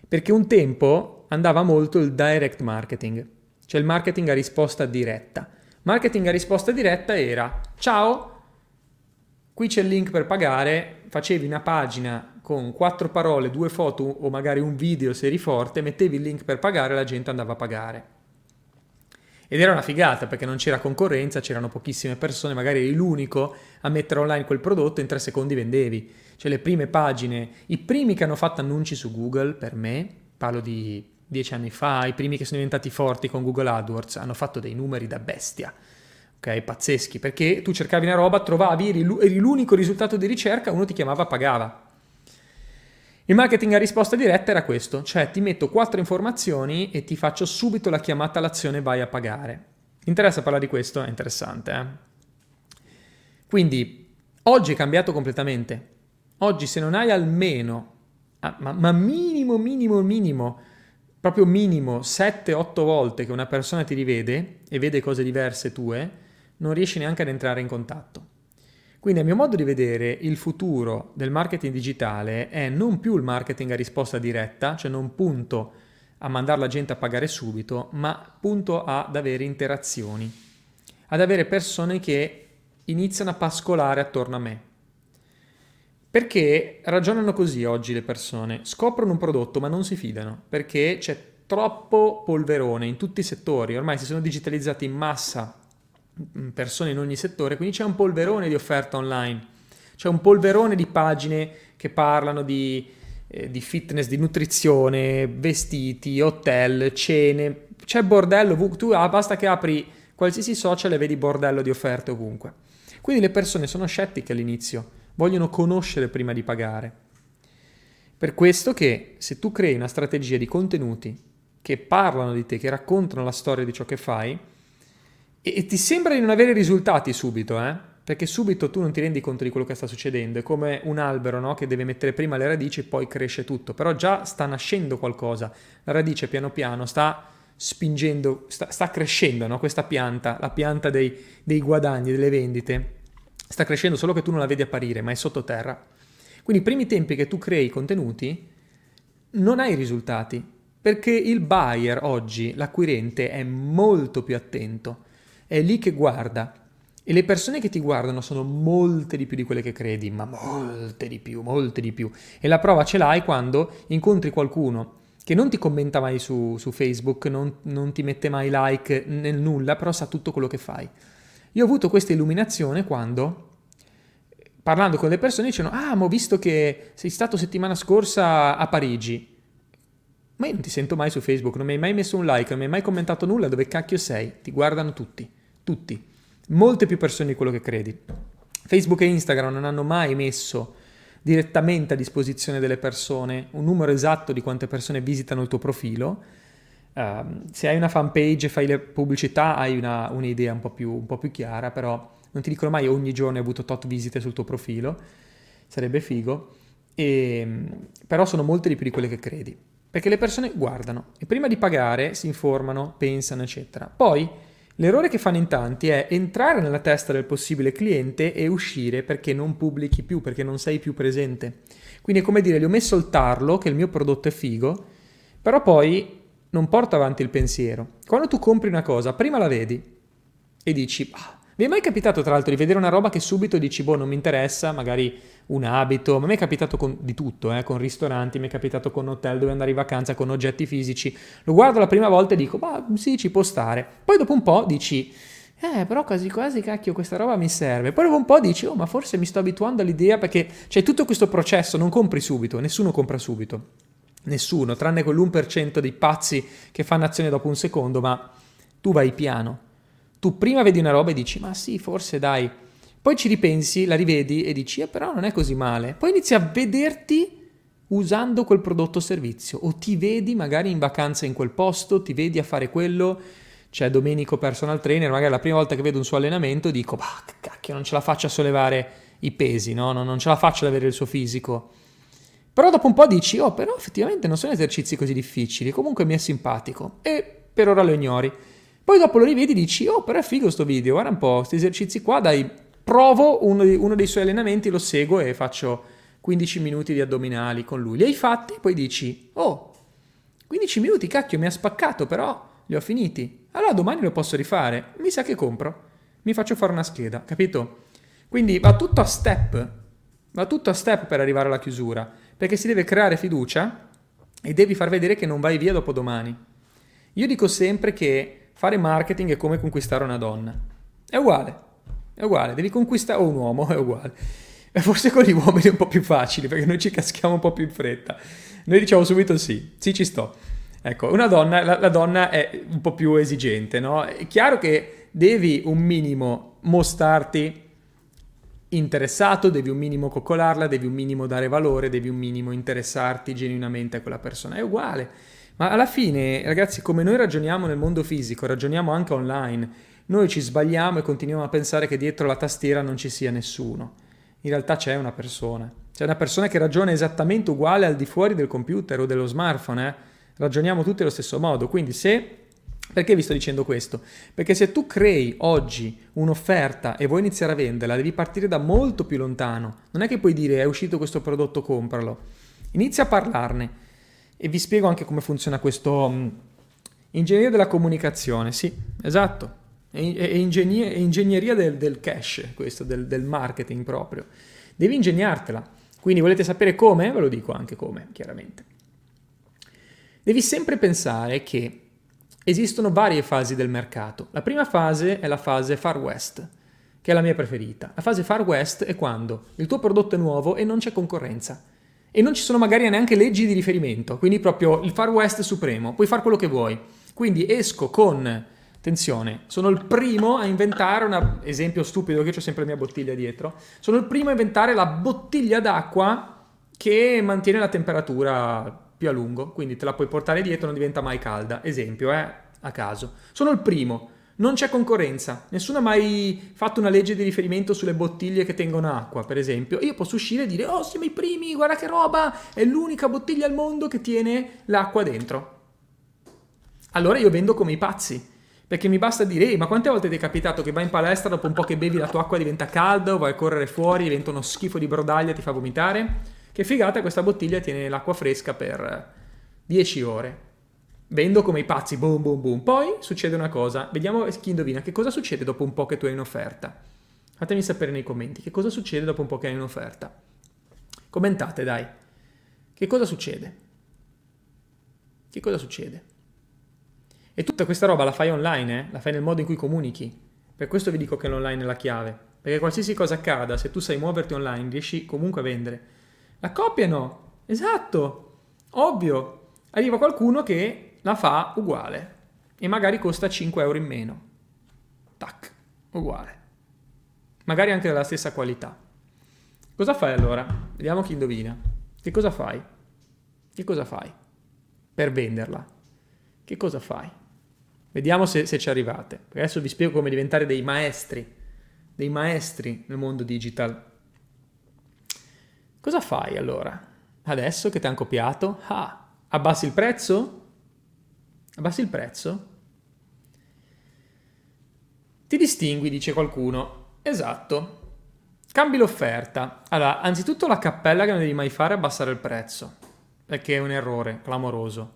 Perché un tempo andava molto il direct marketing, cioè il marketing a risposta diretta. Marketing a risposta diretta era ciao, qui c'è il link per pagare, facevi una pagina con quattro parole, due foto o magari un video se eri forte, mettevi il link per pagare e la gente andava a pagare. Ed era una figata perché non c'era concorrenza, c'erano pochissime persone, magari eri l'unico a mettere online quel prodotto e in tre secondi vendevi. Cioè le prime pagine, i primi che hanno fatto annunci su Google, per me, parlo di dieci anni fa, i primi che sono diventati forti con Google AdWords, hanno fatto dei numeri da bestia. Ok, pazzeschi, perché tu cercavi una roba, trovavi, eri l'unico risultato di ricerca, uno ti chiamava, pagava. Il marketing a risposta diretta era questo, cioè ti metto quattro informazioni e ti faccio subito la chiamata all'azione vai a pagare. Interessa parlare di questo? È interessante. Eh? Quindi oggi è cambiato completamente. Oggi se non hai almeno, ah, ma, ma minimo, minimo, minimo, proprio minimo 7-8 volte che una persona ti rivede e vede cose diverse tue, non riesci neanche ad entrare in contatto. Quindi a mio modo di vedere il futuro del marketing digitale è non più il marketing a risposta diretta, cioè non punto a mandare la gente a pagare subito, ma punto ad avere interazioni, ad avere persone che iniziano a pascolare attorno a me. Perché ragionano così oggi le persone? Scoprono un prodotto ma non si fidano, perché c'è troppo polverone in tutti i settori, ormai si sono digitalizzati in massa persone in ogni settore, quindi c'è un polverone di offerta online, c'è un polverone di pagine che parlano di, eh, di fitness, di nutrizione, vestiti, hotel, cene, c'è bordello, tu ah, basta che apri qualsiasi social e vedi bordello di offerte ovunque. Quindi le persone sono scettiche all'inizio, vogliono conoscere prima di pagare. Per questo che se tu crei una strategia di contenuti che parlano di te, che raccontano la storia di ciò che fai, e, ti sembra di non avere risultati subito, eh? Perché subito tu non ti rendi conto di quello che sta succedendo. È come un albero, no? Che deve mettere prima le radici e poi cresce tutto. Però già sta nascendo qualcosa. La radice piano piano sta spingendo, sta, sta crescendo, no? Questa pianta, la pianta dei, dei guadagni, delle vendite. Sta crescendo solo che tu non la vedi apparire, ma è sottoterra. Quindi i primi tempi che tu crei contenuti non hai risultati, perché il buyer oggi, l'acquirente, è molto più attento, è lì che guarda. E le persone che ti guardano sono molte di più di quelle che credi, ma molte di più, molte di più. E la prova ce l'hai quando incontri qualcuno che non ti commenta mai su, su Facebook, non, non, ti mette mai like nel nulla, però sa tutto quello che fai. Io ho avuto questa illuminazione quando, parlando con le persone, dicevano, ah, ma ho visto che sei stato settimana scorsa a Parigi. Ma io non ti sento mai su Facebook, non mi hai mai messo un like, non mi hai mai commentato nulla, dove cacchio sei? Ti guardano tutti, tutti. Molte più persone di quello che credi. Facebook e Instagram non hanno mai messo direttamente a disposizione delle persone un numero esatto di quante persone visitano il tuo profilo. Uh, se hai una fanpage e fai le pubblicità hai una, un'idea un po, più, un po' più chiara, però non ti dicono mai ogni giorno hai avuto tot visite sul tuo profilo, sarebbe figo, e, però sono molte di più di quelle che credi, perché le persone guardano e prima di pagare si informano, pensano, eccetera. Poi L'errore che fanno in tanti è entrare nella testa del possibile cliente e uscire perché non pubblichi più, perché non sei più presente. Quindi è come dire, gli ho messo il tarlo che il mio prodotto è figo, però poi non porto avanti il pensiero. Quando tu compri una cosa, prima la vedi e dici, ah, vi è mai capitato tra l'altro di vedere una roba che subito dici, boh, non mi interessa, magari un abito, ma mi è capitato con, di tutto, eh, con ristoranti, mi è capitato con hotel dove andare in vacanza, con oggetti fisici. Lo guardo la prima volta e dico, ma sì, ci può stare. Poi dopo un po' dici, eh, però quasi quasi, cacchio, questa roba mi serve. Poi dopo un po' dici, oh, ma forse mi sto abituando all'idea perché c'è tutto questo processo, non compri subito, nessuno compra subito. Nessuno, tranne quell'1% dei pazzi che fanno azione dopo un secondo, ma tu vai piano tu prima vedi una roba e dici, ma sì, forse dai. Poi ci ripensi, la rivedi e dici, eh, però non è così male. Poi inizi a vederti usando quel prodotto o servizio o ti vedi magari in vacanza in quel posto, ti vedi a fare quello. C'è Domenico personal trainer, magari la prima volta che vedo un suo allenamento dico, bah, cacchio, non ce la faccio a sollevare i pesi, no? non ce la faccio ad avere il suo fisico. Però dopo un po' dici, oh, però effettivamente non sono esercizi così difficili, comunque mi è simpatico e per ora lo ignori. Poi dopo lo rivedi e dici, oh però è figo sto video, guarda un po', questi esercizi qua, dai, provo uno, di, uno dei suoi allenamenti, lo seguo e faccio 15 minuti di addominali con lui. Li hai fatti, poi dici, oh, 15 minuti, cacchio, mi ha spaccato, però li ho finiti. Allora domani lo posso rifare, mi sa che compro, mi faccio fare una scheda, capito? Quindi va tutto a step, va tutto a step per arrivare alla chiusura, perché si deve creare fiducia e devi far vedere che non vai via dopo domani. Io dico sempre che fare marketing è come conquistare una donna. È uguale, è uguale, devi conquistare un uomo, è uguale. E forse con gli uomini è un po' più facile perché noi ci caschiamo un po' più in fretta. Noi diciamo subito sì, sì ci sto. Ecco, una donna, la, la donna è un po' più esigente, no? È chiaro che devi un minimo mostrarti interessato, devi un minimo coccolarla, devi un minimo dare valore, devi un minimo interessarti genuinamente a quella persona. È uguale. Ma alla fine, ragazzi, come noi ragioniamo nel mondo fisico, ragioniamo anche online. Noi ci sbagliamo e continuiamo a pensare che dietro la tastiera non ci sia nessuno. In realtà c'è una persona. C'è una persona che ragiona esattamente uguale al di fuori del computer o dello smartphone. Eh? Ragioniamo tutti allo stesso modo. Quindi se... Perché vi sto dicendo questo? Perché se tu crei oggi un'offerta e vuoi iniziare a venderla, devi partire da molto più lontano. Non è che puoi dire è uscito questo prodotto, compralo. Inizia a parlarne e vi spiego anche come funziona questo um, ingegneria della comunicazione, sì, esatto, è, ingegner- ingegneria del, del, cash, questo, del, del marketing proprio. Devi ingegnartela. Quindi volete sapere come? Ve lo dico anche come, chiaramente. Devi sempre pensare che esistono varie fasi del mercato. La prima fase è la fase Far West, che è la mia preferita. La fase Far West è quando il tuo prodotto è nuovo e non c'è concorrenza e non ci sono magari neanche leggi di riferimento, quindi proprio il Far West supremo, puoi fare quello che vuoi. Quindi esco con, attenzione, sono il primo a inventare, un esempio stupido che ho sempre la mia bottiglia dietro, sono il primo a inventare la bottiglia d'acqua che mantiene la temperatura più a lungo, quindi te la puoi portare dietro, non diventa mai calda, esempio, eh, a caso. Sono il primo. Non c'è concorrenza, nessuno ha mai fatto una legge di riferimento sulle bottiglie che tengono acqua, per esempio. Io posso uscire e dire, oh siamo i primi, guarda che roba, è l'unica bottiglia al mondo che tiene l'acqua dentro. Allora io vendo come i pazzi, perché mi basta dire, ma quante volte ti è capitato che vai in palestra, dopo un po' che bevi la tua acqua diventa calda, vai a correre fuori, diventa uno schifo di brodaglia, ti fa vomitare? Che figata, questa bottiglia tiene l'acqua fresca per 10 ore. Vendo come i pazzi, boom, boom, boom. Poi succede una cosa, vediamo chi indovina che cosa succede dopo un po' che tu hai in offerta. Fatemi sapere nei commenti che cosa succede dopo un po' che hai in offerta. Commentate, dai. Che cosa succede? Che cosa succede? E tutta questa roba la fai online, eh? la fai nel modo in cui comunichi. Per questo vi dico che l'online è la chiave. Perché qualsiasi cosa accada, se tu sai muoverti online, riesci comunque a vendere. La coppia no. Esatto. Ovvio. Arriva qualcuno che la fa uguale e magari costa 5 euro in meno. Tac, uguale. Magari anche della stessa qualità. Cosa fai allora? Vediamo chi indovina. Che cosa fai? Che cosa fai per venderla? Che cosa fai? Vediamo se, se ci arrivate. Adesso vi spiego come diventare dei maestri, dei maestri nel mondo digital. Cosa fai allora? Adesso che ti hanno copiato? Ah, abbassi il prezzo? Abbassi il prezzo? Ti distingui, dice qualcuno. Esatto. Cambi l'offerta. Allora, anzitutto la cappella che non devi mai fare è abbassare il prezzo, perché è un errore clamoroso.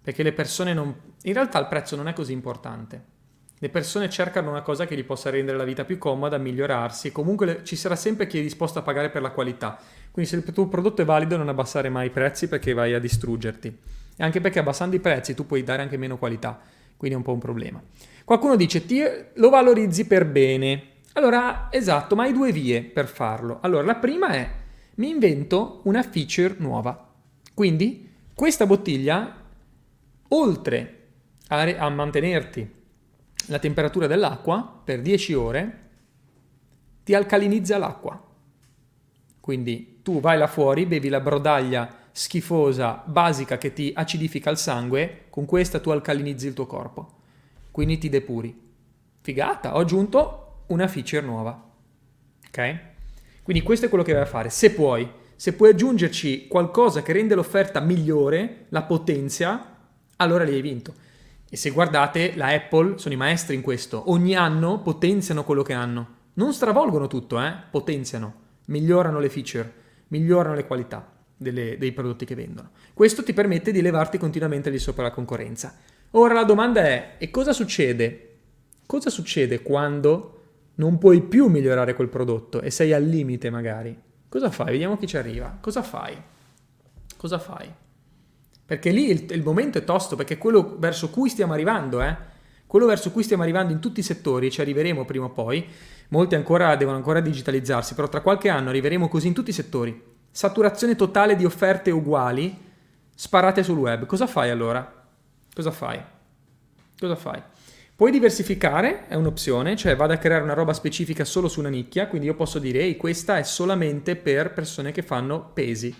Perché le persone non... In realtà il prezzo non è così importante. Le persone cercano una cosa che gli possa rendere la vita più comoda, migliorarsi e comunque ci sarà sempre chi è disposto a pagare per la qualità. Quindi se il tuo prodotto è valido non abbassare mai i prezzi perché vai a distruggerti e anche perché abbassando i prezzi tu puoi dare anche meno qualità, quindi è un po' un problema. Qualcuno dice ti, lo valorizzi per bene. Allora, esatto, ma hai due vie per farlo. Allora, la prima è mi invento una feature nuova. Quindi questa bottiglia, oltre a, a mantenerti la temperatura dell'acqua per 10 ore, ti alcalinizza l'acqua. Quindi tu vai là fuori, bevi la brodaglia schifosa, basica che ti acidifica il sangue, con questa tu alcalinizzi il tuo corpo. Quindi ti depuri. Figata, ho aggiunto una feature nuova. Ok? Quindi questo è quello che vai a fare. Se puoi, se puoi aggiungerci qualcosa che rende l'offerta migliore, la potenzia, allora lì hai vinto. E se guardate, la Apple sono i maestri in questo. Ogni anno potenziano quello che hanno. Non stravolgono tutto, eh? Potenziano, migliorano le feature, migliorano le qualità delle, dei prodotti che vendono. Questo ti permette di levarti continuamente di sopra la concorrenza. Ora la domanda è, e cosa succede? Cosa succede quando non puoi più migliorare quel prodotto e sei al limite magari? Cosa fai? Vediamo chi ci arriva. Cosa fai? Cosa fai? Perché lì il, il momento è tosto, perché è quello verso cui stiamo arrivando, eh? Quello verso cui stiamo arrivando in tutti i settori, ci arriveremo prima o poi, molti ancora devono ancora digitalizzarsi, però tra qualche anno arriveremo così in tutti i settori saturazione totale di offerte uguali sparate sul web. Cosa fai allora? Cosa fai? Cosa fai? Puoi diversificare, è un'opzione, cioè vado a creare una roba specifica solo su una nicchia, quindi io posso dire, ehi, questa è solamente per persone che fanno pesi.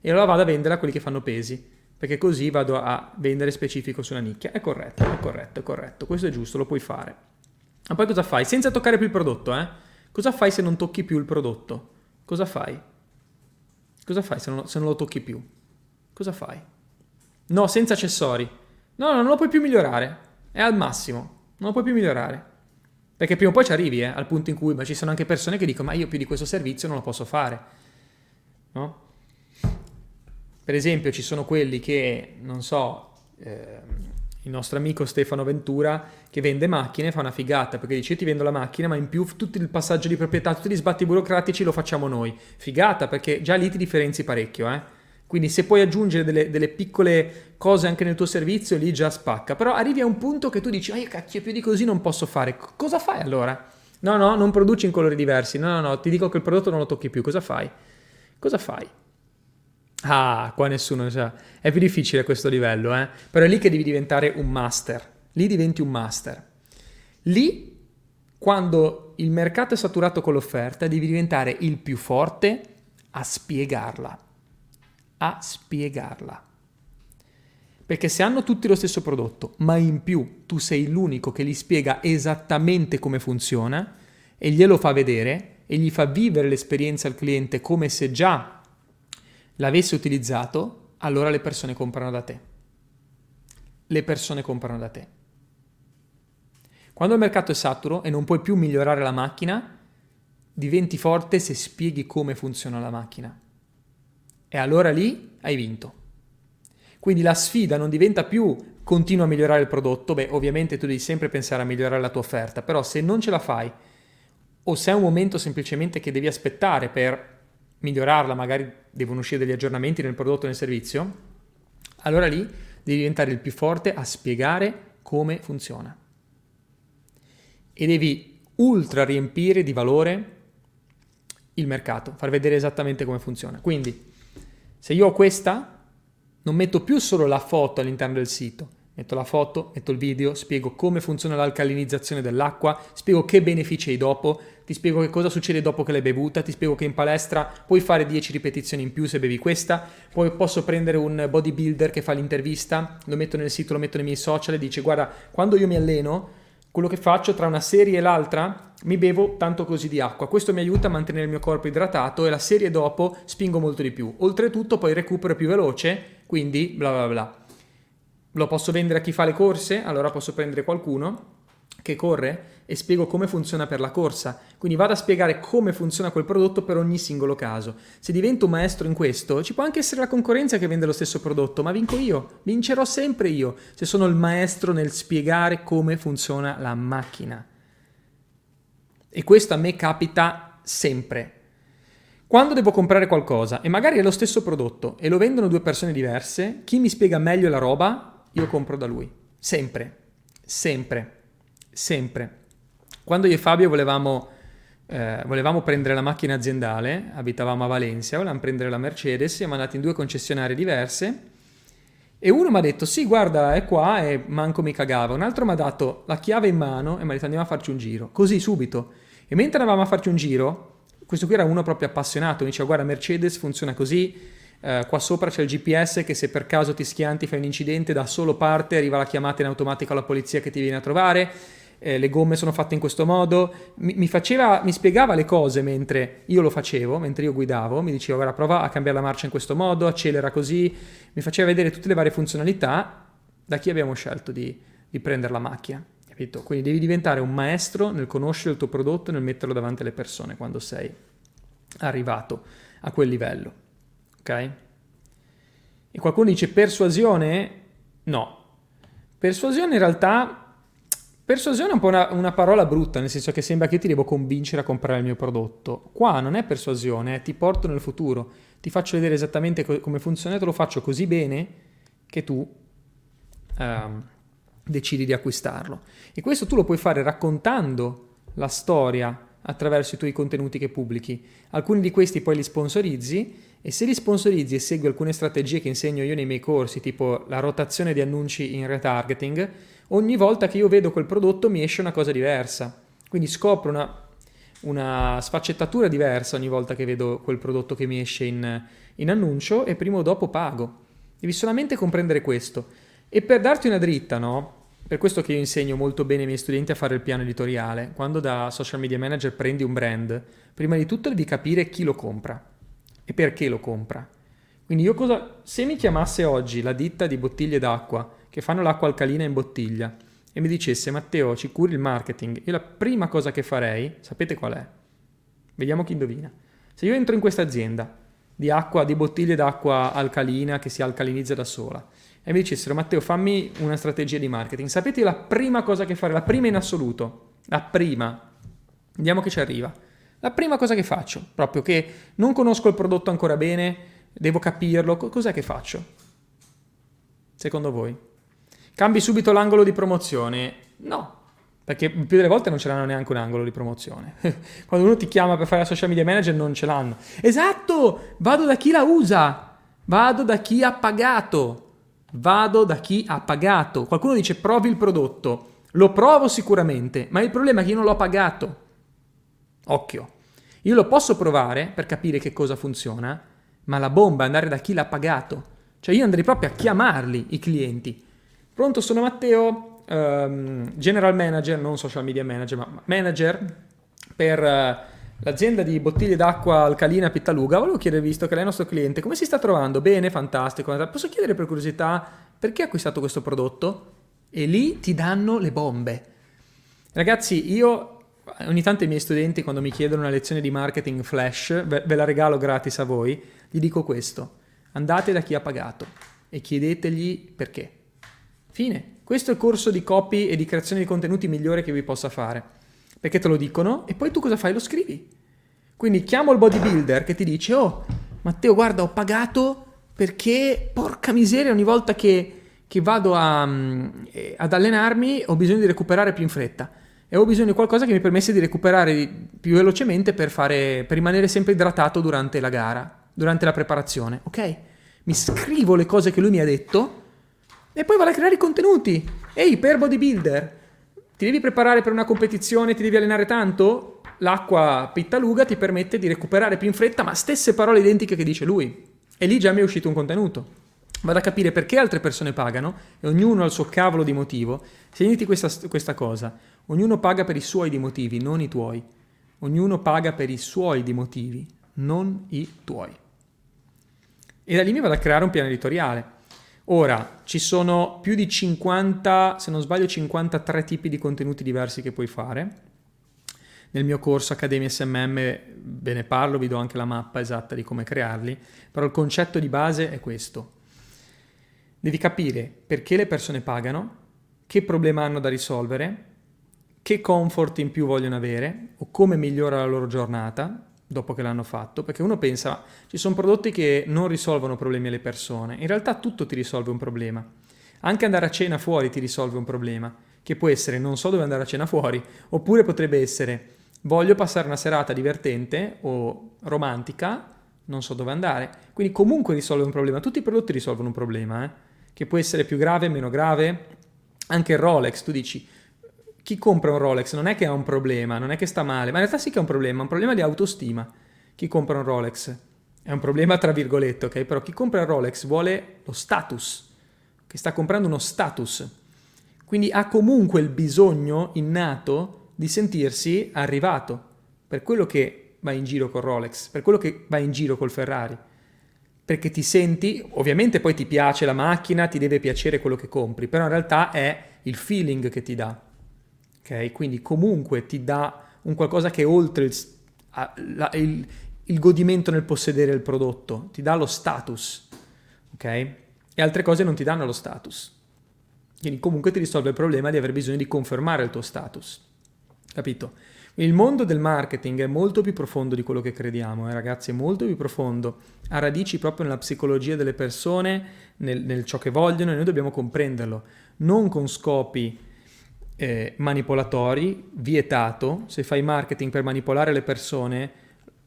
E allora vado a vendere a quelli che fanno pesi, perché così vado a vendere specifico su una nicchia. È corretto, è corretto, è corretto, questo è giusto, lo puoi fare. Ma poi cosa fai? Senza toccare più il prodotto, eh? Cosa fai se non tocchi più il prodotto? Cosa fai? Cosa fai se non, se non lo tocchi più? Cosa fai? No, senza accessori. No, no, non lo puoi più migliorare. È al massimo. Non lo puoi più migliorare. Perché prima o poi ci arrivi, eh, al punto in cui ma ci sono anche persone che dicono ma io più di questo servizio non lo posso fare. No? Per esempio ci sono quelli che, non so, eh, il nostro amico Stefano Ventura che vende macchine, fa una figata perché dice io ti vendo la macchina ma in più tutto il passaggio di proprietà, tutti gli sbatti burocratici lo facciamo noi. Figata perché già lì ti differenzi parecchio, eh? Quindi se puoi aggiungere delle, delle, piccole cose anche nel tuo servizio, lì già spacca. Però arrivi a un punto che tu dici, ma io cacchio più di così non posso fare. C- cosa fai allora? No, no, non produci in colori diversi. No, no, no, ti dico che il prodotto non lo tocchi più. Cosa fai? Cosa fai? Ah, qua nessuno sa. È più difficile questo livello, eh? Però è lì che devi diventare un master. Lì diventi un master. Lì, quando il mercato è saturato con l'offerta, devi diventare il più forte a spiegarla. A spiegarla. Perché se hanno tutti lo stesso prodotto, ma in più tu sei l'unico che gli spiega esattamente come funziona e glielo fa vedere e gli fa vivere l'esperienza al cliente come se già l'avesse utilizzato, allora le persone comprano da te. Le persone comprano da te. Quando il mercato è saturo e non puoi più migliorare la macchina, diventi forte se spieghi come funziona la macchina. E allora lì hai vinto. Quindi la sfida non diventa più continua a migliorare il prodotto, beh ovviamente tu devi sempre pensare a migliorare la tua offerta, però se non ce la fai o se è un momento semplicemente che devi aspettare per migliorarla, magari devono uscire degli aggiornamenti nel prodotto o nel servizio, allora lì devi diventare il più forte a spiegare come funziona. E devi ultra riempire di valore il mercato, far vedere esattamente come funziona. Quindi, se io ho questa, non metto più solo la foto all'interno del sito, metto la foto, metto il video, spiego come funziona l'alcalinizzazione dell'acqua, spiego che benefici hai dopo, ti spiego che cosa succede dopo che l'hai bevuta, ti spiego che in palestra puoi fare 10 ripetizioni in più se bevi questa, poi posso prendere un bodybuilder che fa l'intervista, lo metto nel sito, lo metto nei miei social e dice guarda, quando io mi alleno, quello che faccio tra una serie e l'altra, mi bevo tanto così di acqua. Questo mi aiuta a mantenere il mio corpo idratato e la serie dopo spingo molto di più. Oltretutto poi recupero più veloce, quindi bla bla bla. Lo posso vendere a chi fa le corse, allora posso prendere qualcuno che corre e spiego come funziona per la corsa. Quindi vado a spiegare come funziona quel prodotto per ogni singolo caso. Se divento un maestro in questo, ci può anche essere la concorrenza che vende lo stesso prodotto, ma vinco io, vincerò sempre io, se sono il maestro nel spiegare come funziona la macchina. E questo a me capita sempre. Quando devo comprare qualcosa e magari è lo stesso prodotto e lo vendono due persone diverse, chi mi spiega meglio la roba, io compro da lui. Sempre, sempre, sempre. Quando io e Fabio volevamo, eh, volevamo prendere la macchina aziendale, abitavamo a Valencia, volevamo prendere la Mercedes, siamo andati in due concessionarie diverse e uno mi ha detto sì guarda è qua e manco mi cagava, un altro mi ha dato la chiave in mano e mi ha detto andiamo a farci un giro, così subito. E mentre andavamo a farci un giro, questo qui era uno proprio appassionato, mi diceva guarda Mercedes funziona così, eh, qua sopra c'è il GPS che se per caso ti schianti, fai un incidente, da solo parte, arriva la chiamata in automatico alla polizia che ti viene a trovare eh, le gomme sono fatte in questo modo, mi, mi, faceva, mi spiegava le cose mentre io lo facevo, mentre io guidavo, mi diceva guarda prova a cambiare la marcia in questo modo, accelera così, mi faceva vedere tutte le varie funzionalità da chi abbiamo scelto di, di prendere la macchina. Capito? Quindi devi diventare un maestro nel conoscere il tuo prodotto nel metterlo davanti alle persone quando sei arrivato a quel livello. Ok? E qualcuno dice persuasione? No. Persuasione in realtà Persuasione è un po' una, una, parola brutta, nel senso che sembra che io ti devo convincere a comprare il mio prodotto. Qua non è persuasione, ti porto nel futuro, ti faccio vedere esattamente co- come funziona e te lo faccio così bene che tu um, decidi di acquistarlo. E questo tu lo puoi fare raccontando la storia attraverso i tuoi contenuti che pubblichi. Alcuni di questi poi li sponsorizzi e se li sponsorizzi e segui alcune strategie che insegno io nei miei corsi, tipo la rotazione di annunci in retargeting, ogni volta che io vedo quel prodotto mi esce una cosa diversa. Quindi scopro una, una sfaccettatura diversa ogni volta che vedo quel prodotto che mi esce in, in annuncio e prima o dopo pago. Devi solamente comprendere questo. E per darti una dritta, no? Per questo che io insegno molto bene ai miei studenti a fare il piano editoriale. Quando da social media manager prendi un brand, prima di tutto devi capire chi lo compra e perché lo compra. Quindi io cosa... Se mi chiamasse oggi la ditta di bottiglie d'acqua che fanno l'acqua alcalina in bottiglia e mi dicesse Matteo ci curi il marketing, io la prima cosa che farei, sapete qual è? Vediamo chi indovina. Se io entro in questa azienda di acqua, di bottiglie d'acqua alcalina che si alcalinizza da sola e mi dicessero Matteo fammi una strategia di marketing, sapete la prima cosa che fare, la prima in assoluto, la prima, vediamo che ci arriva. La prima cosa che faccio, proprio che non conosco il prodotto ancora bene, devo capirlo, cos'è che faccio? Secondo voi? Cambi subito l'angolo di promozione? No, perché più delle volte non ce l'hanno neanche un angolo di promozione. Quando uno ti chiama per fare la social media manager non ce l'hanno. Esatto, vado da chi la usa, vado da chi ha pagato, vado da chi ha pagato. Qualcuno dice provi il prodotto, lo provo sicuramente, ma il problema è che io non l'ho pagato. Occhio, io lo posso provare per capire che cosa funziona, ma la bomba è andare da chi l'ha pagato. Cioè io andrei proprio a chiamarli i clienti Pronto, sono Matteo, um, general manager, non social media manager, ma manager per uh, l'azienda di bottiglie d'acqua alcalina Pittaluga. Volevo chiedere, visto che lei è il nostro cliente, come si sta trovando? Bene, fantastico. Posso chiedere per curiosità perché ha acquistato questo prodotto? E lì ti danno le bombe. Ragazzi, io ogni tanto i miei studenti quando mi chiedono una lezione di marketing flash, ve, la regalo gratis a voi, gli dico questo. Andate da chi ha pagato e chiedetegli perché. Fine. Questo è il corso di copy e di creazione di contenuti migliore che vi possa fare. Perché te lo dicono e poi tu cosa fai? Lo scrivi. Quindi chiamo il bodybuilder che ti dice, oh Matteo guarda ho pagato perché porca miseria ogni volta che, che vado a, mm, eh, ad allenarmi ho bisogno di recuperare più in fretta e ho bisogno di qualcosa che mi permesse di recuperare più velocemente per, fare, per rimanere sempre idratato durante la gara, durante la preparazione, ok? Mi scrivo le cose che lui mi ha detto e poi vado a creare i contenuti. Ehi, per bodybuilder, ti devi preparare per una competizione, ti devi allenare tanto? L'acqua pittaluga ti permette di recuperare più in fretta, ma stesse parole identiche che dice lui. E lì già mi è uscito un contenuto. Vado a capire perché altre persone pagano e ognuno ha il suo cavolo di motivo. Segnati questa, questa cosa. Ognuno paga per i suoi di motivi, non i tuoi. Ognuno paga per i suoi di motivi, non i tuoi. E da lì mi vado a creare un piano editoriale. Ora, ci sono più di 50, se non sbaglio 53 tipi di contenuti diversi che puoi fare nel mio corso Accademia SMM ve ne parlo, vi do anche la mappa esatta di come crearli, però il concetto di base è questo. Devi capire perché le persone pagano, che problema hanno da risolvere, che comfort in più vogliono avere o come migliora la loro giornata dopo che l'hanno fatto, perché uno pensa ci sono prodotti che non risolvono problemi alle persone, in realtà tutto ti risolve un problema. Anche andare a cena fuori ti risolve un problema, che può essere non so dove andare a cena fuori, oppure potrebbe essere voglio passare una serata divertente o romantica, non so dove andare. Quindi comunque risolve un problema. Tutti i prodotti risolvono un problema, eh? Che può essere più grave, meno grave. Anche il Rolex, tu dici, chi compra un Rolex non è che ha un problema, non è che sta male, ma in realtà sì che è un problema, un problema di autostima. Chi compra un Rolex è un problema tra virgolette, ok? Però chi compra il Rolex vuole lo status, che sta comprando uno status. Quindi ha comunque il bisogno innato di sentirsi arrivato per quello che vai in giro col Rolex, per quello che vai in giro col Ferrari. Perché ti senti, ovviamente poi ti piace la macchina, ti deve piacere quello che compri, però in realtà è il feeling che ti dà. Ok? Quindi comunque ti dà un qualcosa che è oltre il, la, il, il godimento nel possedere il prodotto, ti dà lo status. Ok? E altre cose non ti danno lo status. Quindi comunque ti risolve il problema di aver bisogno di confermare il tuo status. Capito? Il mondo del marketing è molto più profondo di quello che crediamo, eh, ragazzi, è molto più profondo, ha radici proprio nella psicologia delle persone, nel, nel ciò che vogliono e noi dobbiamo comprenderlo, non con scopi eh, manipolatori, vietato, se fai marketing per manipolare le persone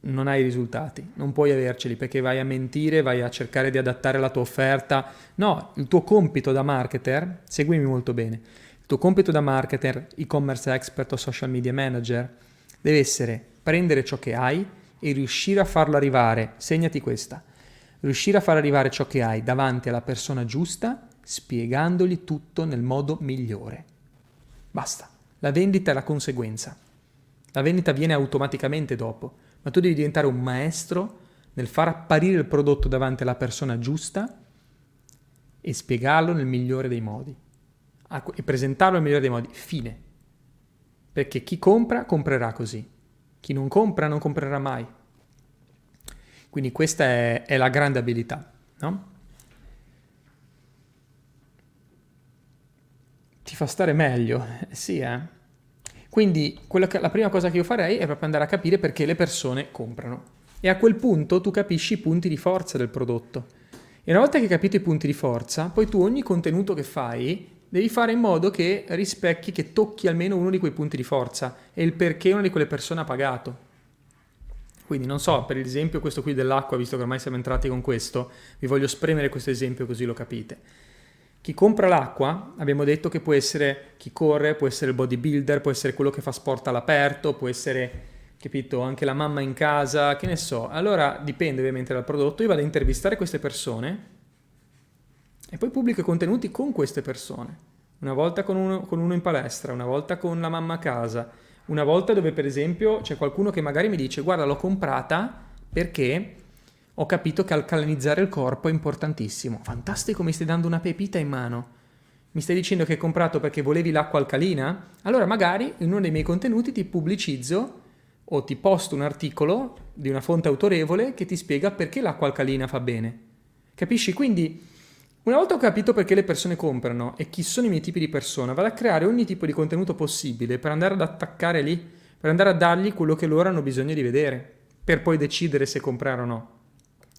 non hai risultati, non puoi averceli perché vai a mentire, vai a cercare di adattare la tua offerta, no, il tuo compito da marketer, seguimi molto bene, tuo compito da marketer, e-commerce expert o social media manager deve essere prendere ciò che hai e riuscire a farlo arrivare, segnati questa, riuscire a far arrivare ciò che hai davanti alla persona giusta spiegandogli tutto nel modo migliore. Basta, la vendita è la conseguenza. La vendita viene automaticamente dopo, ma tu devi diventare un maestro nel far apparire il prodotto davanti alla persona giusta e spiegarlo nel migliore dei modi e presentarlo nel migliore dei modi. Fine. Perché chi compra, comprerà così. Chi non compra, non comprerà mai. Quindi questa è, è la grande abilità, no? Ti fa stare meglio, eh, sì, eh. Quindi che, la prima cosa che io farei è proprio andare a capire perché le persone comprano. E a quel punto tu capisci i punti di forza del prodotto. E una volta che hai capito i punti di forza, poi tu ogni contenuto che fai devi fare in modo che rispecchi, che tocchi almeno uno di quei punti di forza e il perché una di quelle persone ha pagato. Quindi non so, per esempio questo qui dell'acqua, visto che ormai siamo entrati con questo, vi voglio spremere questo esempio così lo capite. Chi compra l'acqua, abbiamo detto che può essere chi corre, può essere il bodybuilder, può essere quello che fa sport all'aperto, può essere, capito, anche la mamma in casa, che ne so. Allora dipende ovviamente dal prodotto. Io vado a intervistare queste persone e poi pubblico i contenuti con queste persone. Una volta con uno, con uno in palestra, una volta con la mamma a casa, una volta dove per esempio c'è qualcuno che magari mi dice guarda l'ho comprata perché ho capito che alcalinizzare il corpo è importantissimo. Fantastico, mi stai dando una pepita in mano. Mi stai dicendo che hai comprato perché volevi l'acqua alcalina? Allora magari in uno dei miei contenuti ti pubblicizzo o ti posto un articolo di una fonte autorevole che ti spiega perché l'acqua alcalina fa bene. Capisci? Quindi Una volta ho capito perché le persone comprano e chi sono i miei tipi di persona, vado a creare ogni tipo di contenuto possibile per andare ad attaccare lì, per andare a dargli quello che loro hanno bisogno di vedere, per poi decidere se comprare o no.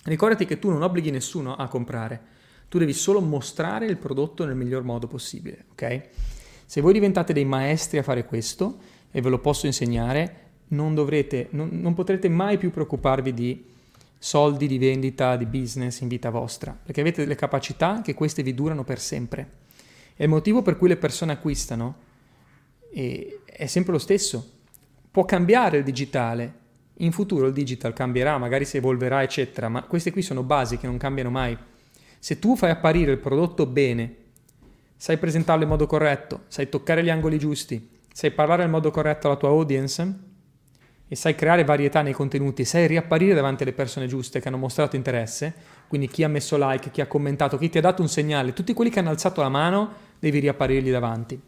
Ricordati che tu non obblighi nessuno a comprare, tu devi solo mostrare il prodotto nel miglior modo possibile, ok? Se voi diventate dei maestri a fare questo, e ve lo posso insegnare, non, dovrete, non, non potrete mai più preoccuparvi di soldi di vendita, di business in vita vostra, perché avete delle capacità che queste vi durano per sempre. E il motivo per cui le persone acquistano è sempre lo stesso. Può cambiare il digitale, in futuro il digital cambierà, magari si evolverà, eccetera, ma queste qui sono basi che non cambiano mai. Se tu fai apparire il prodotto bene, sai presentarlo in modo corretto, sai toccare gli angoli giusti, sai parlare in modo corretto alla tua audience, e sai creare varietà nei contenuti, sai riapparire davanti alle persone giuste che hanno mostrato interesse, quindi chi ha messo like, chi ha commentato, chi ti ha dato un segnale, tutti quelli che hanno alzato la mano, devi riapparirgli davanti.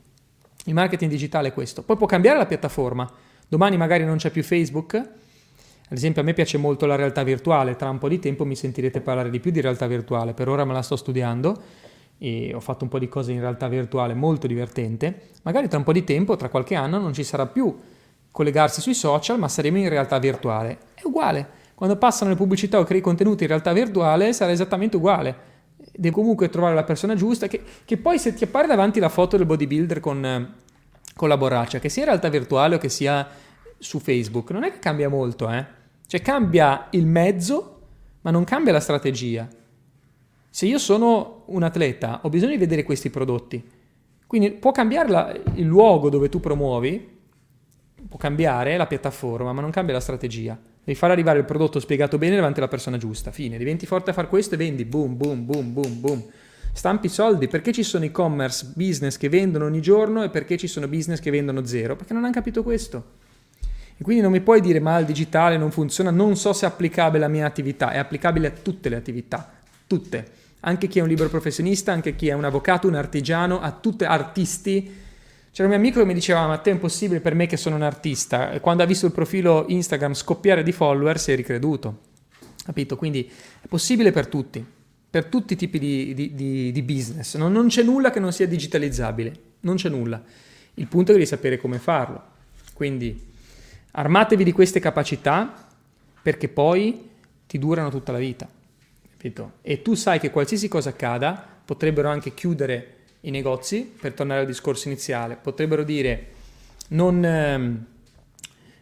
Il marketing digitale è questo. Poi può cambiare la piattaforma. Domani magari non c'è più Facebook. Ad esempio a me piace molto la realtà virtuale, tra un po' di tempo mi sentirete parlare di più di realtà virtuale, per ora me la sto studiando e ho fatto un po' di cose in realtà virtuale molto divertente. Magari tra un po' di tempo, tra qualche anno, non ci sarà più collegarsi sui social, ma saremo in realtà virtuale. È uguale. Quando passano le pubblicità o crei contenuti in realtà virtuale sarà esattamente uguale. Devi comunque trovare la persona giusta, che, che poi se ti appare davanti la foto del bodybuilder con, con, la borraccia, che sia in realtà virtuale o che sia su Facebook, non è che cambia molto, eh? Cioè cambia il mezzo, ma non cambia la strategia. Se io sono un atleta, ho bisogno di vedere questi prodotti. Quindi può cambiare la, il luogo dove tu promuovi, può cambiare la piattaforma, ma non cambia la strategia. Devi far arrivare il prodotto spiegato bene davanti alla persona giusta. Fine. Diventi forte a fare questo e vendi. Boom, boom, boom, boom, boom. Stampi soldi. Perché ci sono e-commerce business che vendono ogni giorno e perché ci sono business che vendono zero? Perché non hanno capito questo. E quindi non mi puoi dire ma il digitale non funziona, non so se è applicabile alla mia attività. È applicabile a tutte le attività. Tutte. Anche chi è un libero professionista, anche chi è un avvocato, un artigiano, a tutti artisti c'era un mio amico che mi diceva: Ma te è impossibile per me che sono un artista. E quando ha visto il profilo Instagram scoppiare di follower, si è ricreduto. Capito? Quindi è possibile per tutti, per tutti i tipi di, di, di, di business. Non, non, c'è nulla che non sia digitalizzabile. Non c'è nulla. Il punto è di sapere come farlo. Quindi armatevi di queste capacità perché poi ti durano tutta la vita. Capito? E tu sai che qualsiasi cosa accada, potrebbero anche chiudere i negozi, per tornare al discorso iniziale, potrebbero dire non, ehm,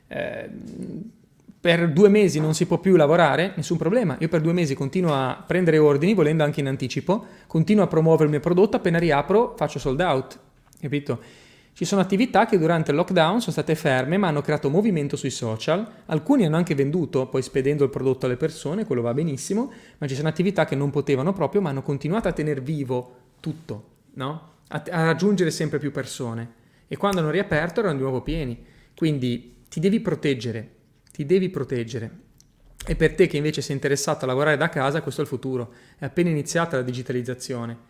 eh, per due mesi non si può più lavorare, nessun problema, io per due mesi continuo a prendere ordini, volendo anche in anticipo, continuo a promuovere il mio prodotto, appena riapro faccio sold out, capito? Ci sono attività che durante il lockdown sono state ferme ma hanno creato movimento sui social, alcuni hanno anche venduto, poi spedendo il prodotto alle persone, quello va benissimo, ma ci sono attività che non potevano proprio ma hanno continuato a tenere vivo tutto no? a, a raggiungere sempre più persone e quando hanno riaperto erano di nuovo pieni. Quindi ti devi proteggere, ti devi proteggere. E per te che invece sei interessato a lavorare da casa, questo è il futuro. È appena iniziata la digitalizzazione.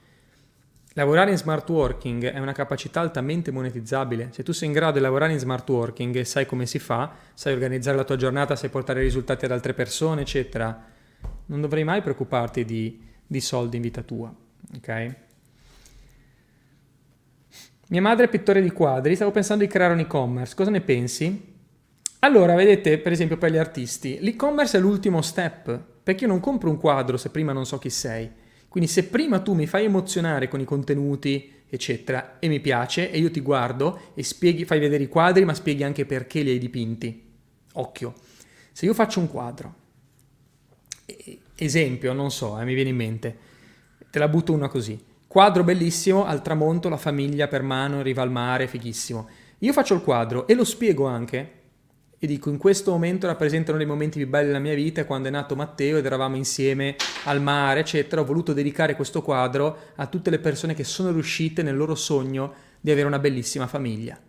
Lavorare in smart working è una capacità altamente monetizzabile. Se tu sei in grado di lavorare in smart working e sai come si fa, sai organizzare la tua giornata, sai portare risultati ad altre persone, eccetera, non dovrai mai preoccuparti di, di soldi in vita tua. Ok? Mia madre è pittore di quadri, stavo pensando di creare un e-commerce, cosa ne pensi? Allora, vedete, per esempio per gli artisti, l'e-commerce è l'ultimo step, perché io non compro un quadro se prima non so chi sei. Quindi se prima tu mi fai emozionare con i contenuti, eccetera, e mi piace, e io ti guardo e spieghi, fai vedere i quadri, ma spieghi anche perché li hai dipinti. Occhio, se io faccio un quadro, esempio, non so, eh, mi viene in mente, te la butto una così. Quadro bellissimo, al tramonto la famiglia per mano in riva al mare, fighissimo. Io faccio il quadro e lo spiego anche e dico in questo momento rappresentano dei momenti più belli della mia vita quando è nato Matteo ed eravamo insieme al mare, eccetera. Ho voluto dedicare questo quadro a tutte le persone che sono riuscite nel loro sogno di avere una bellissima famiglia.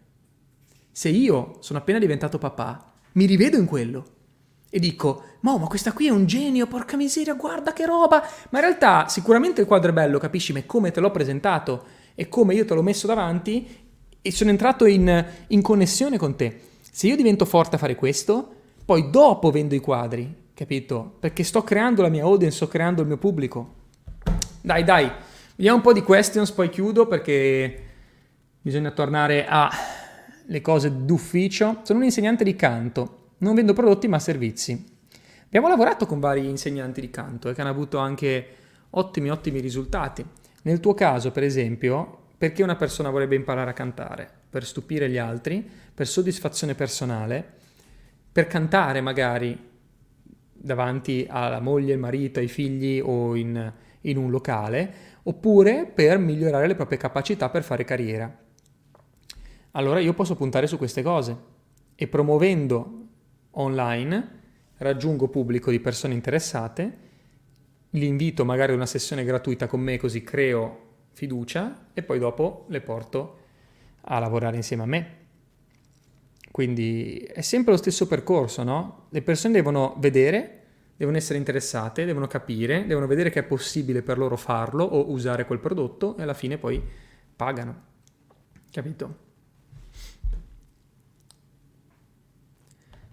Se io sono appena diventato papà, mi rivedo in quello e dico, ma, ma questa qui è un genio, porca miseria, guarda che roba. Ma in realtà sicuramente il quadro è bello, capisci? Ma come te l'ho presentato e come io te l'ho messo davanti e sono entrato in, in connessione con te. Se io divento forte a fare questo, poi dopo vendo i quadri, capito? Perché sto creando la mia audience, sto creando il mio pubblico. Dai, dai, Vediamo un po' di questions, poi chiudo perché bisogna tornare alle cose d'ufficio. Sono un insegnante di canto, non vendo prodotti ma servizi. Abbiamo lavorato con vari insegnanti di canto e che hanno avuto anche ottimi, ottimi risultati. Nel tuo caso, per esempio, perché una persona vorrebbe imparare a cantare? Per stupire gli altri, per soddisfazione personale, per cantare magari davanti alla moglie, al marito, ai figli o in, in un locale, oppure per migliorare le proprie capacità per fare carriera. Allora io posso puntare su queste cose e promuovendo online raggiungo pubblico di persone interessate, li invito magari a una sessione gratuita con me così creo fiducia e poi dopo le porto a lavorare insieme a me. Quindi è sempre lo stesso percorso, no? Le persone devono vedere, devono essere interessate, devono capire, devono vedere che è possibile per loro farlo o usare quel prodotto e alla fine poi pagano. Capito?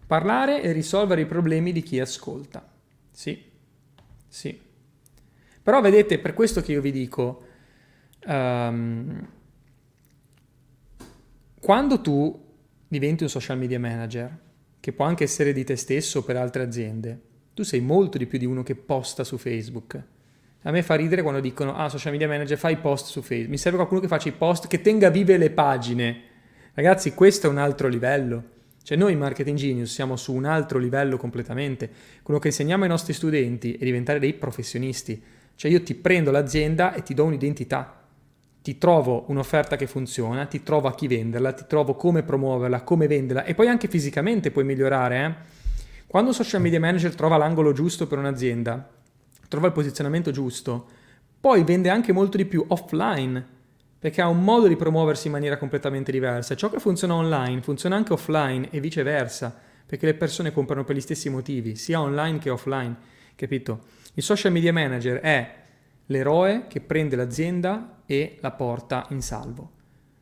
Parlare e risolvere i problemi di chi ascolta. Sì, sì. Però vedete, per questo che io vi dico, um, quando tu diventi un social media manager, che può anche essere di te stesso o per altre aziende, tu sei molto di più di uno che posta su Facebook. A me fa ridere quando dicono, ah, social media manager, fai post su Facebook. Mi serve qualcuno che faccia i post, che tenga vive le pagine. Ragazzi, questo è un altro livello. Cioè noi in Marketing Genius siamo su un altro livello completamente. Quello che insegniamo ai nostri studenti è diventare dei professionisti. Cioè io ti prendo l'azienda e ti do un'identità ti trovo un'offerta che funziona, ti trovo a chi venderla, ti trovo come promuoverla, come venderla e poi anche fisicamente puoi migliorare. Eh? Quando un social media manager trova l'angolo giusto per un'azienda, trova il posizionamento giusto, poi vende anche molto di più offline, perché ha un modo di promuoversi in maniera completamente diversa. Ciò che funziona online funziona anche offline e viceversa, perché le persone comprano per gli stessi motivi, sia online che offline, capito? Il social media manager è l'eroe che prende l'azienda e la porta in salvo.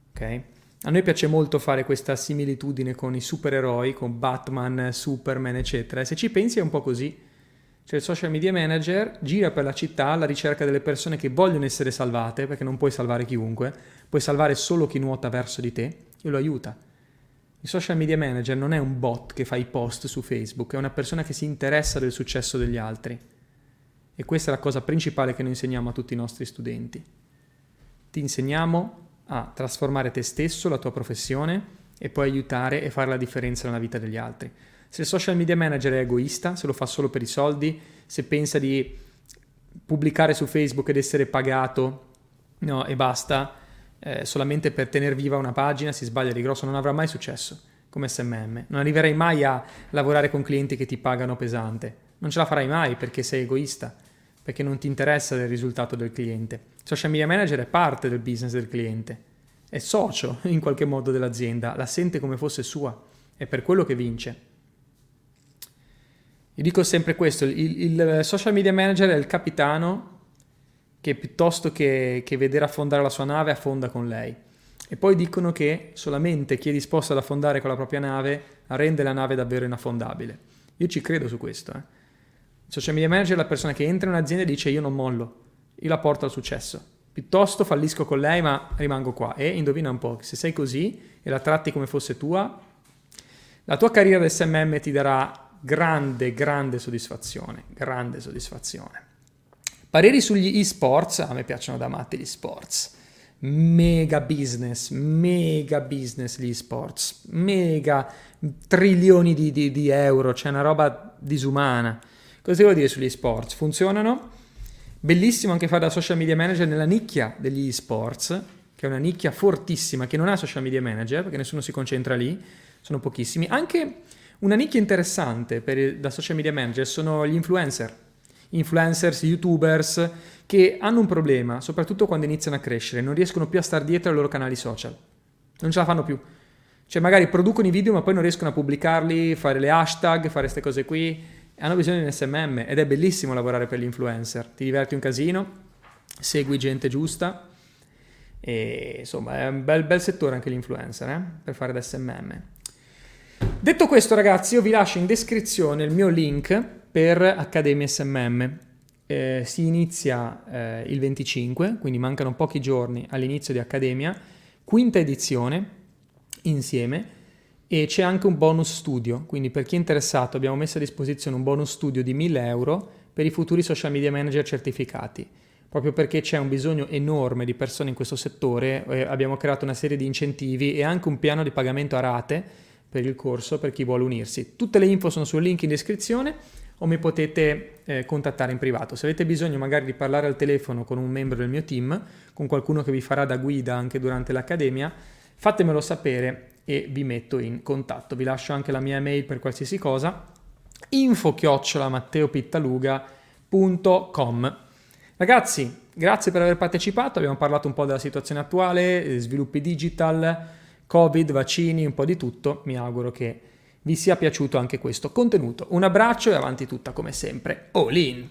Okay? A noi piace molto fare questa similitudine con i supereroi, con Batman, Superman, eccetera. E se ci pensi è un po' così. Cioè il social media manager gira per la città alla ricerca delle persone che vogliono essere salvate, perché non puoi salvare chiunque, puoi salvare solo chi nuota verso di te e lo aiuta. Il social media manager non è un bot che fa i post su Facebook, è una persona che si interessa del successo degli altri. E questa è la cosa principale che noi insegniamo a tutti i nostri studenti. Ti insegniamo a trasformare te stesso, la tua professione e poi aiutare e fare la differenza nella vita degli altri. Se il social media manager è egoista, se lo fa solo per i soldi, se pensa di pubblicare su Facebook ed essere pagato no, e basta, eh, solamente per tenere viva una pagina, si sbaglia di grosso, non avrà mai successo come SMM. Non arriverai mai a lavorare con clienti che ti pagano pesante. Non ce la farai mai perché sei egoista perché non ti interessa del risultato del cliente. Social media manager è parte del business del cliente, è socio in qualche modo dell'azienda, la sente come fosse sua, è per quello che vince. Io dico sempre questo, il, il social media manager è il capitano che piuttosto che, che vedere affondare la sua nave affonda con lei. E poi dicono che solamente chi è disposto ad affondare con la propria nave rende la nave davvero inaffondabile. Io ci credo su questo. Eh. Il social media manager è la persona che entra in un'azienda e dice io non mollo, io la porto al successo. Piuttosto fallisco con lei ma rimango qua. E indovina un po', se sei così e la tratti come fosse tua, la tua carriera da SMM ti darà grande, grande soddisfazione, grande soddisfazione. Pareri sugli e-sports, a me piacciono da matti gli sports. Mega business, mega business gli e-sports, mega trilioni di, di, di euro, c'è cioè una roba disumana. Cosa devo dire sugli sports? Funzionano. Bellissimo anche fare da social media manager nella nicchia degli esports, che è una nicchia fortissima, che non ha social media manager, perché nessuno si concentra lì, sono pochissimi. Anche una nicchia interessante per, da social media manager sono gli influencer. Influencers, youtubers, che hanno un problema, soprattutto quando iniziano a crescere, non riescono più a stare dietro ai loro canali social. Non ce la fanno più. Cioè magari producono i video ma poi non riescono a pubblicarli, fare le hashtag, fare queste cose qui hanno bisogno di un SMM ed è bellissimo lavorare per gli influencer. Ti diverti un casino, segui gente giusta e insomma è un bel, bel settore anche l'influencer eh? per fare da SMM. Detto questo ragazzi io vi lascio in descrizione il mio link per Accademia SMM. eh, si inizia eh, il 25, quindi mancano pochi giorni all'inizio di Accademia, quinta edizione insieme e c'è anche un bonus studio, quindi per chi è interessato abbiamo messo a disposizione un bonus studio di 1000 euro per i futuri social media manager certificati. Proprio perché c'è un bisogno enorme di persone in questo settore, eh, abbiamo creato una serie di incentivi e anche un piano di pagamento a rate per il corso per chi vuole unirsi. Tutte le info sono sul link in descrizione o mi potete eh, contattare in privato. Se avete bisogno magari di parlare al telefono con un membro del mio team, con qualcuno che vi farà da guida anche durante l'accademia, fatemelo sapere e vi metto in contatto. Vi lascio anche la mia email per qualsiasi cosa, info chiocciola matteopittaluga.com. Ragazzi, grazie per aver partecipato, abbiamo parlato un po' della situazione attuale, eh, sviluppi digital, Covid, vaccini, un po' di tutto. Mi auguro che vi sia piaciuto anche questo contenuto. Un abbraccio e avanti tutta come sempre. All in!